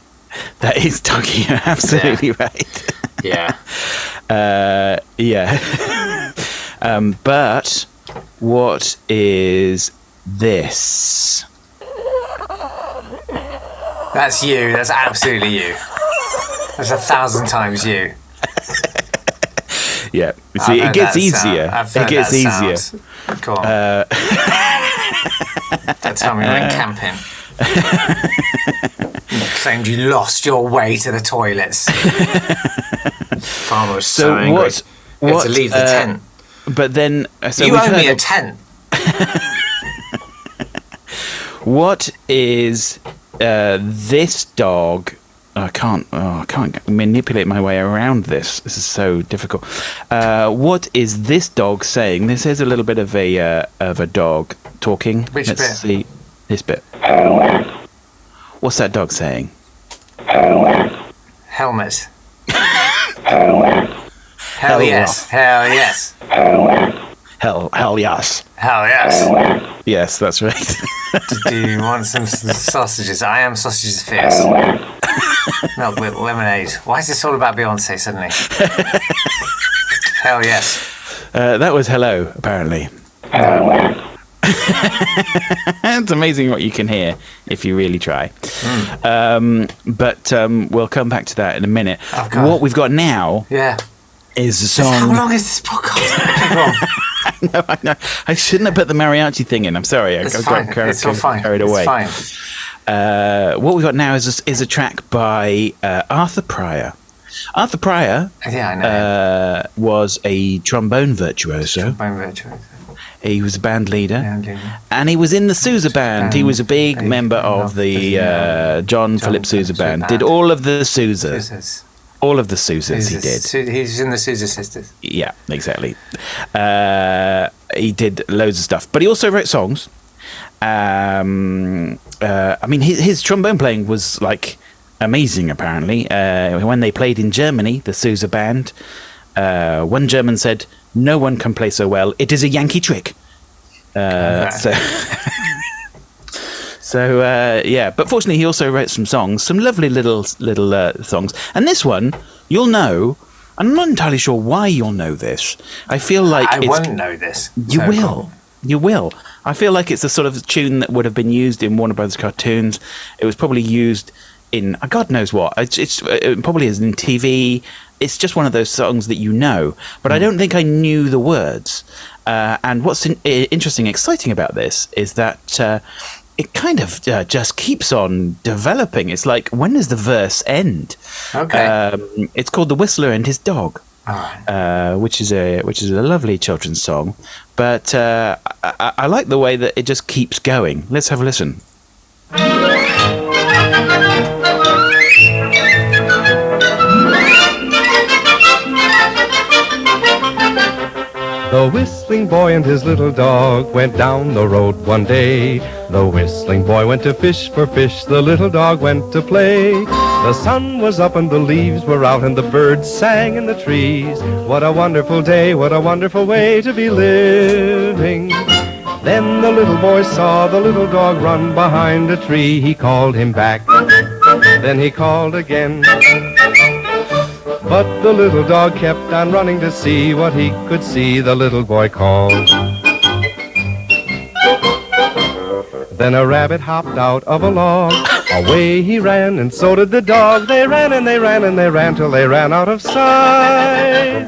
That is Doggy. <laughs> You're absolutely right. <laughs> Yeah. Uh, yeah. um, but what is this? That's you. That's absolutely you. That's a thousand times you. Yeah. See, it gets easier. It gets easier. sound. Go on. Uh, that time we went <laughs> camping. Claimed you lost your way to the toilets. Farmer was so, So angry. what- what, to leave the uh, tent. but then, uh, so you owe me a tent. <laughs> What is uh, this dog? I can't. Oh, I can't manipulate my way around this. This is so difficult. Uh, what is this dog saying? This is a little bit of a uh, of a dog talking. Which Let's bit? see this bit. What's that dog saying? Helmet. Hell yes. Hell yes. Hell, hell yes, Hell yes. yes, that's right. <laughs> Do you want some sausages? I am sausages fierce. Milk with lemonade. Why is this all about Beyonce suddenly? Hell yes. uh, that was hello, apparently. it's amazing what you can hear if you really try. Hmm. Um, but um, we'll come back to that in a minute. Oh, what we've got now Yeah. is a How long is this podcast? <laughs> On. <laughs> no, I, know. I shouldn't have put the mariachi thing in. I'm sorry. I It's got fine. car- It's all fine. carried It's away. fine. Uh, what we've got now is a, is a track by uh, Arthur Pryor. Arthur Pryor Yeah, I know. uh, was a trombone virtuoso. Bone virtuoso. He was a band leader. Band leader. And he was in the Sousa band. He was a big member of the the, uh, uh, John, Philip Sousa band. band. Did all of the Sousas. Susas. All of the Sousas he did. Su- he's in the Sousa sisters. Yeah, exactly. Uh, he did loads of stuff, but he also wrote songs. Um, uh, I mean, his, his trombone playing was like amazing. Apparently, uh, when they played in Germany, the Sousa band, uh, one German said, "No one can play so well. It is a Yankee trick." Uh, so. <laughs> So uh, yeah, but fortunately, he also wrote some songs, some lovely little little uh, songs. And this one, you'll know. I'm not entirely sure why you'll know this. I feel like I it's, won't know this. You So will. cool. You will. I feel like it's the sort of tune that would have been used in Warner Brothers cartoons. It was probably used in uh, God knows what. It's, it's it probably is in TV. It's just one of those songs that you know, but I Hmm. don't think I knew the words. Uh, and what's in, interesting, exciting about this is that uh, it kind of uh, just keeps on developing. It's like when does the verse end? Okay. Um, it's called "The Whistler and His Dog." Right. uh, which is a which is a lovely children's song. But uh, I- I like the way that it just keeps going. Let's have a listen. The whistling boy and his little dog went down the road one day. The whistling boy went to fish for fish, the little dog went to play. The sun was up and the leaves were out and the birds sang in the trees. What a wonderful day, what a wonderful way to be living. Then the little boy saw the little dog run behind a tree. He called him back. Then he called again. But the little dog kept on running to see what he could see, the little boy called. Then a rabbit hopped out of a log. Away he ran, and so did the dog. They ran and they ran and they ran till they ran out of sight.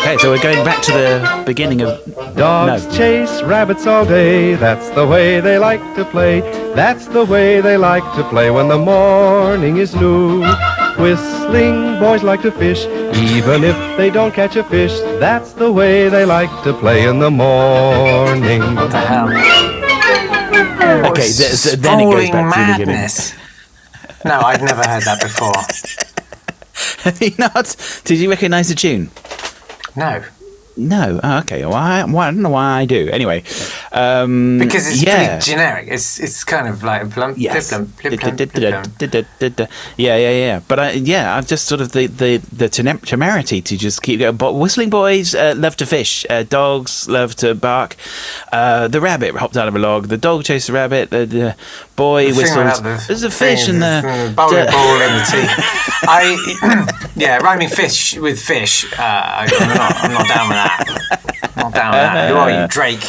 Okay, so we're going back to the beginning of. Dogs No. chase rabbits all day. That's the way they like to play. That's the way they like to play when the morning is new. Whistling boys like to fish, even if they don't catch a fish. That's the way they like to play in the morning. What the hell? Okay, th- th- then it goes Sprawling back to the beginning. madness. No, I've never heard that before. Have <laughs> you not? Did you recognise the tune? No, No. Oh, okay. Well, I, well, I don't know why I do. Anyway, um, because it's yeah. pretty generic. It's it's kind of like plump, Yes. Yeah, yeah, yeah. But I, yeah, I've just sort of the the the temerity to just keep going. But whistling boys uh, love to fish. Uh, dogs love to bark. Uh, the rabbit hopped out of a log. The dog chased the rabbit. The, the boy The whistles. the There's a fish in the. mm, bowling ball in the teeth. <laughs> I <clears throat> yeah, rhyming fish with fish. Uh, I, I'm not. I'm not down with that. Not down with that. Who are you, Drake?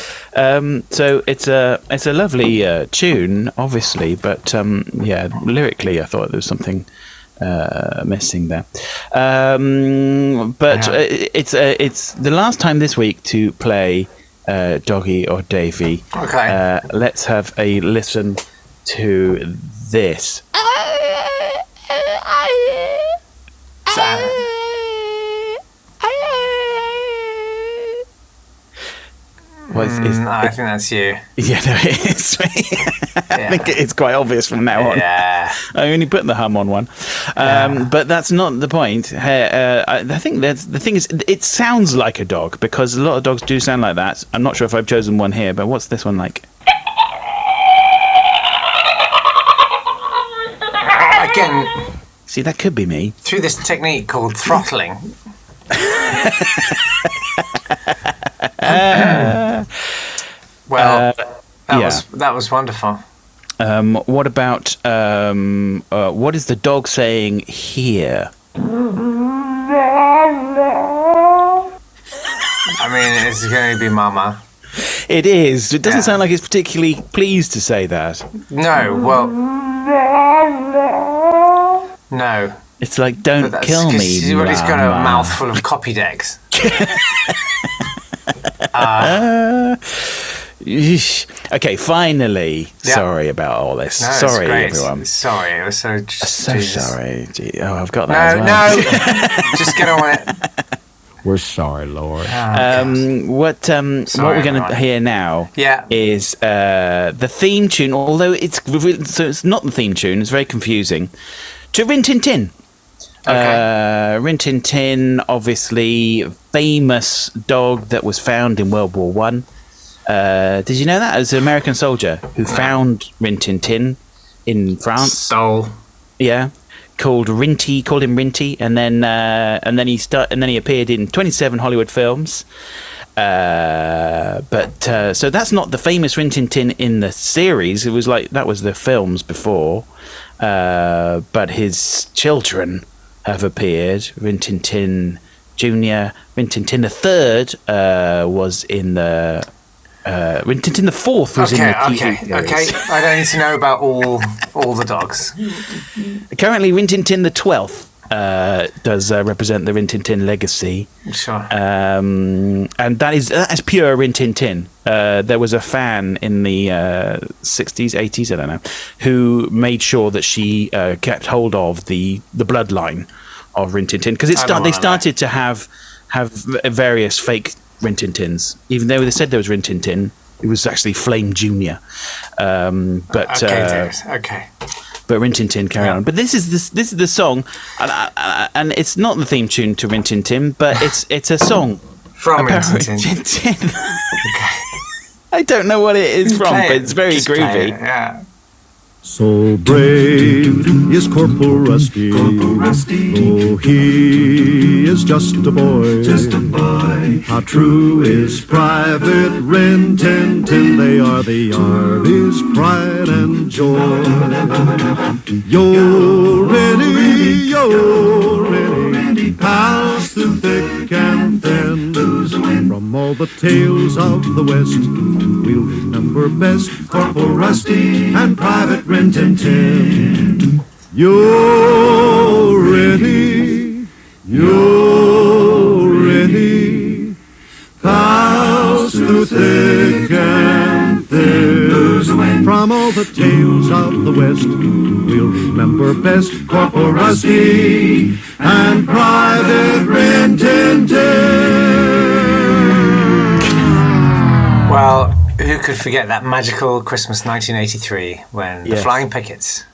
<laughs> Um, so it's a it's a lovely uh, tune, obviously, but um, yeah, lyrically, I thought there was something uh, missing there. Um, but Yeah. uh, it's uh, it's the last time this week to play uh, Doggy or Davy. Okay. Uh, let's have a listen to this. So- What is, is- Mm, I think that's you. <laughs> yeah, no, it is. Me. <laughs> I Yeah. think it's quite obvious from now on. Yeah. <laughs> I only put the hum on one, um, but that's not the point. Uh, I, I think that's the thing is, it sounds like a dog because a lot of dogs do sound like that. I'm not sure if I've chosen one here, but what's this one like? Again, See, that could be me. through this technique called throttling. <laughs> well, that Uh, yeah. was that was wonderful. Um, what about um, uh, what is the dog saying here? I mean, it's going to be Mama. It is. It doesn't Yeah. sound like it's particularly pleased to say that. No, well, no. It's like, don't kill me. He's well, he's got a Mama." mouthful of copy decks. Yeesh. Okay, finally. Yeah. Sorry about all this. No, sorry, great. everyone. Sorry, it was so. Just, So Jesus. sorry. Gee, Oh, I've got that. No, as well. no. <laughs> Just get on with it. We're sorry, Lord. Um, what um, what we're going to hear now Yeah. is uh, the theme tune. Although it's re- so it's not the theme tune. It's very confusing. To Rin Tin Tin. Okay. Uh, Rin Tin Tin, obviously famous dog that was found in World War One. Uh, did you know that? It was an American soldier who found Rin Tin in France. Stole. Yeah, called Rinty, called him Rinty, and then uh, and then he start and then he appeared in 27 Hollywood films. Uh, but uh, so that's not the famous Rin Tin Tin in the series. It was like that was the films before. Uh, but his children have appeared. Rin Tin Tin Junior, Rin Tin Tin the third uh, was in the. Uh, Rin Tin Tin the fourth was in Okay, the TV okay, series. okay. I don't need to know about all all the dogs. Currently, Rin Tin Tin the twelfth uh, does uh, represent the Rin Tin Tin legacy, Sure. um, and that is that is pure Rin Tin Tin. Uh, there was a fan in the uh, sixties, eighties, I don't know, who made sure that she uh, kept hold of the the bloodline of Rin Tin Tin because it start, they started to have have various fake Rin Tins, even though they said there was Rin Tin Tin. It was actually Flame Junior, um, but okay, uh, Okay. but Rin Tin Tin carry on. But this is this this is the song, and I, and it's not the theme tune to Rin Tin Tin, but it's it's a song From about Rin Tin Rin Tin. Tin Tin. <laughs> I don't know what it is from, but it's very groovy. it, Yeah. So brave is Corporal Rusty, though he is just a boy. Just a boy. How true is Private Rin Tin Tin? They are the Army's pride and joy. Yo, Rennie, yo, Rennie, pals through thick and thin. From all the tales of the West, we'll remember best Corporal Rusty and Private Rin You're ready, you're ready. pals through thick and thin. From all the tales of the West, we'll remember best Corporal Rusty and Private Rin Tin Tin. Well, who could forget that magical Christmas 1983 when the Yes. Flying Pickets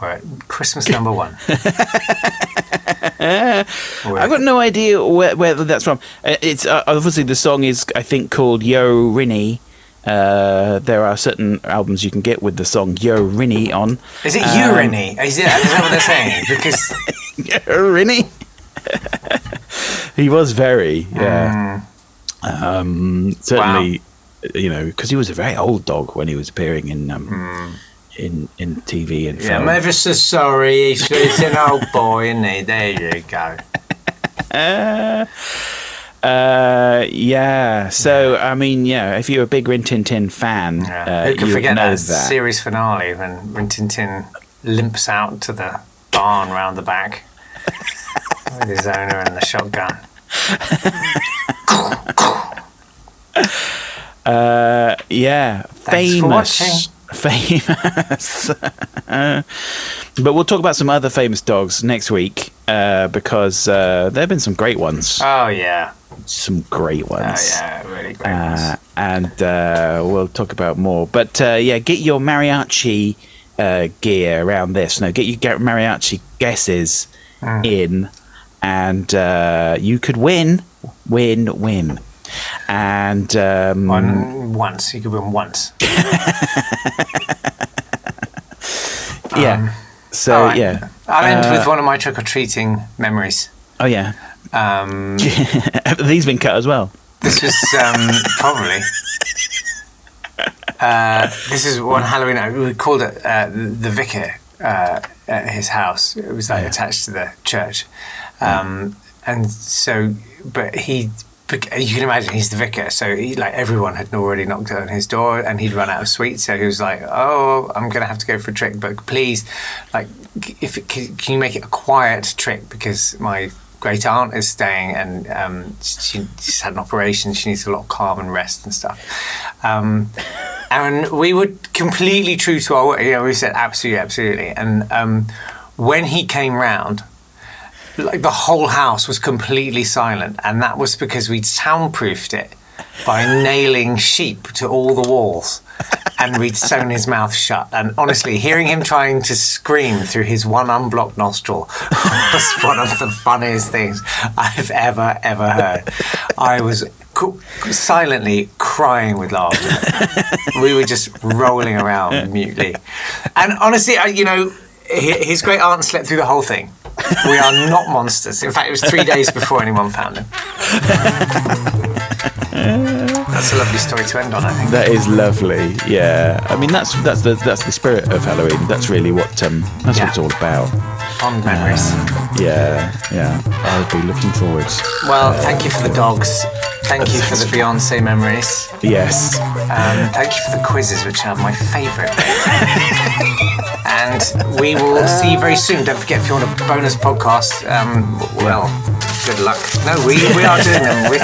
were at Christmas number one? <laughs> I've got no idea where, where that's from. Uh, It's uh, obviously the song is I think called Yo Rinny. Uh, there are certain albums you can get with the song Yo Rinny on. Is it Um, uriny? Is, it, is that what they're saying? <laughs> Because Yo Rinny. <laughs> he was very yeah. Um, certainly, you know, because he was a very old dog when he was appearing in um, in in TV and yeah, film. I'm ever so sorry. He's, he's an old <laughs> boy, isn't he? There you go. <laughs> Uh, yeah. So I mean, yeah, if you're a big Rin Tin Tin fan, uh, Who can forget know that, that. series finale when Rin Tin Tin limps out to the barn round the back <laughs> with his owner and the shotgun? Uh, yeah, Thanks famous, <laughs> famous. <laughs> but we'll talk about some other famous dogs next week uh, because uh, there have been some great ones. Oh yeah, some great ones. oh ones. yeah, really great. Uh, and uh, we'll talk about more. But uh, yeah, get your mariachi uh, gear around this. No, get your mariachi guesses Hmm. in, and uh, you could win, win, win. And um, One once you could win once. <laughs> yeah, so All right. yeah. I'll end Uh, with one of my trick or treating memories. Oh yeah, Um, <laughs> have these been cut as well? This was um, probably. <laughs> Uh, this is one Halloween. night. We called it uh, the vicar uh, at his house. It was like attached to the church, um, and so, but he. You can imagine he's the vicar, so he, like everyone had already knocked on his door, and he'd run out of sweets. So he was like, "Oh, I'm gonna have to go for a trick, but please, like, if it, can, can you make it a quiet trick because my great aunt is staying and um, she, she's had an operation. She needs a lot of calm and rest and stuff. Um, and we were completely true to our. You know, we said absolutely, absolutely. And um, when he came round, like the whole house was completely silent, and that was because we'd soundproofed it by <laughs> nailing sheep to all the walls. And we'd sewn his mouth shut. And honestly, hearing him trying to scream through his one unblocked nostril <laughs> was one of the funniest things I've ever, ever heard. I was cu- silently crying with laughter. we were just rolling around mutely. And honestly, I, you know, his great aunt slept through the whole thing. We are not monsters. In fact, it was three days before anyone found him. <laughs> That's a lovely story to end on, I think. That is lovely. Yeah, I mean that's that's the that's the spirit of Halloween. That's really what um that's what it's all about. Fond memories. Yeah, yeah. I'll be looking forward. Well, thank you for the dogs. Thank you for the Beyonce memories. Yes. Um, thank you for the quizzes, which are my favourite. <laughs> and we will see you very soon. Don't forget if you want a bonus podcast. Um, well, good luck. No, we, we are doing them. With,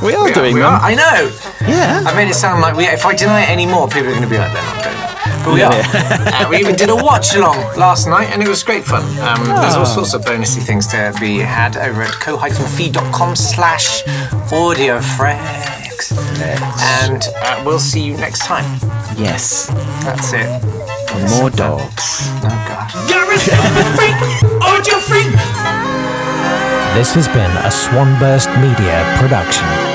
<laughs> We are doing we them. Are, I know. Yeah. I made it sound like we. If I deny it anymore, people are going to be like, they're not doing that. But we are. uh, we even did a watch along last night, and it was great fun. Um, There's all sorts of bonusy things to be had over at ko-fi.com slash audiofrex. And uh, we'll see you next time. Yes. That's it. For more dogs. Oh, God. You're a stupid freak, audio freak. This has been a Swanburst Media production.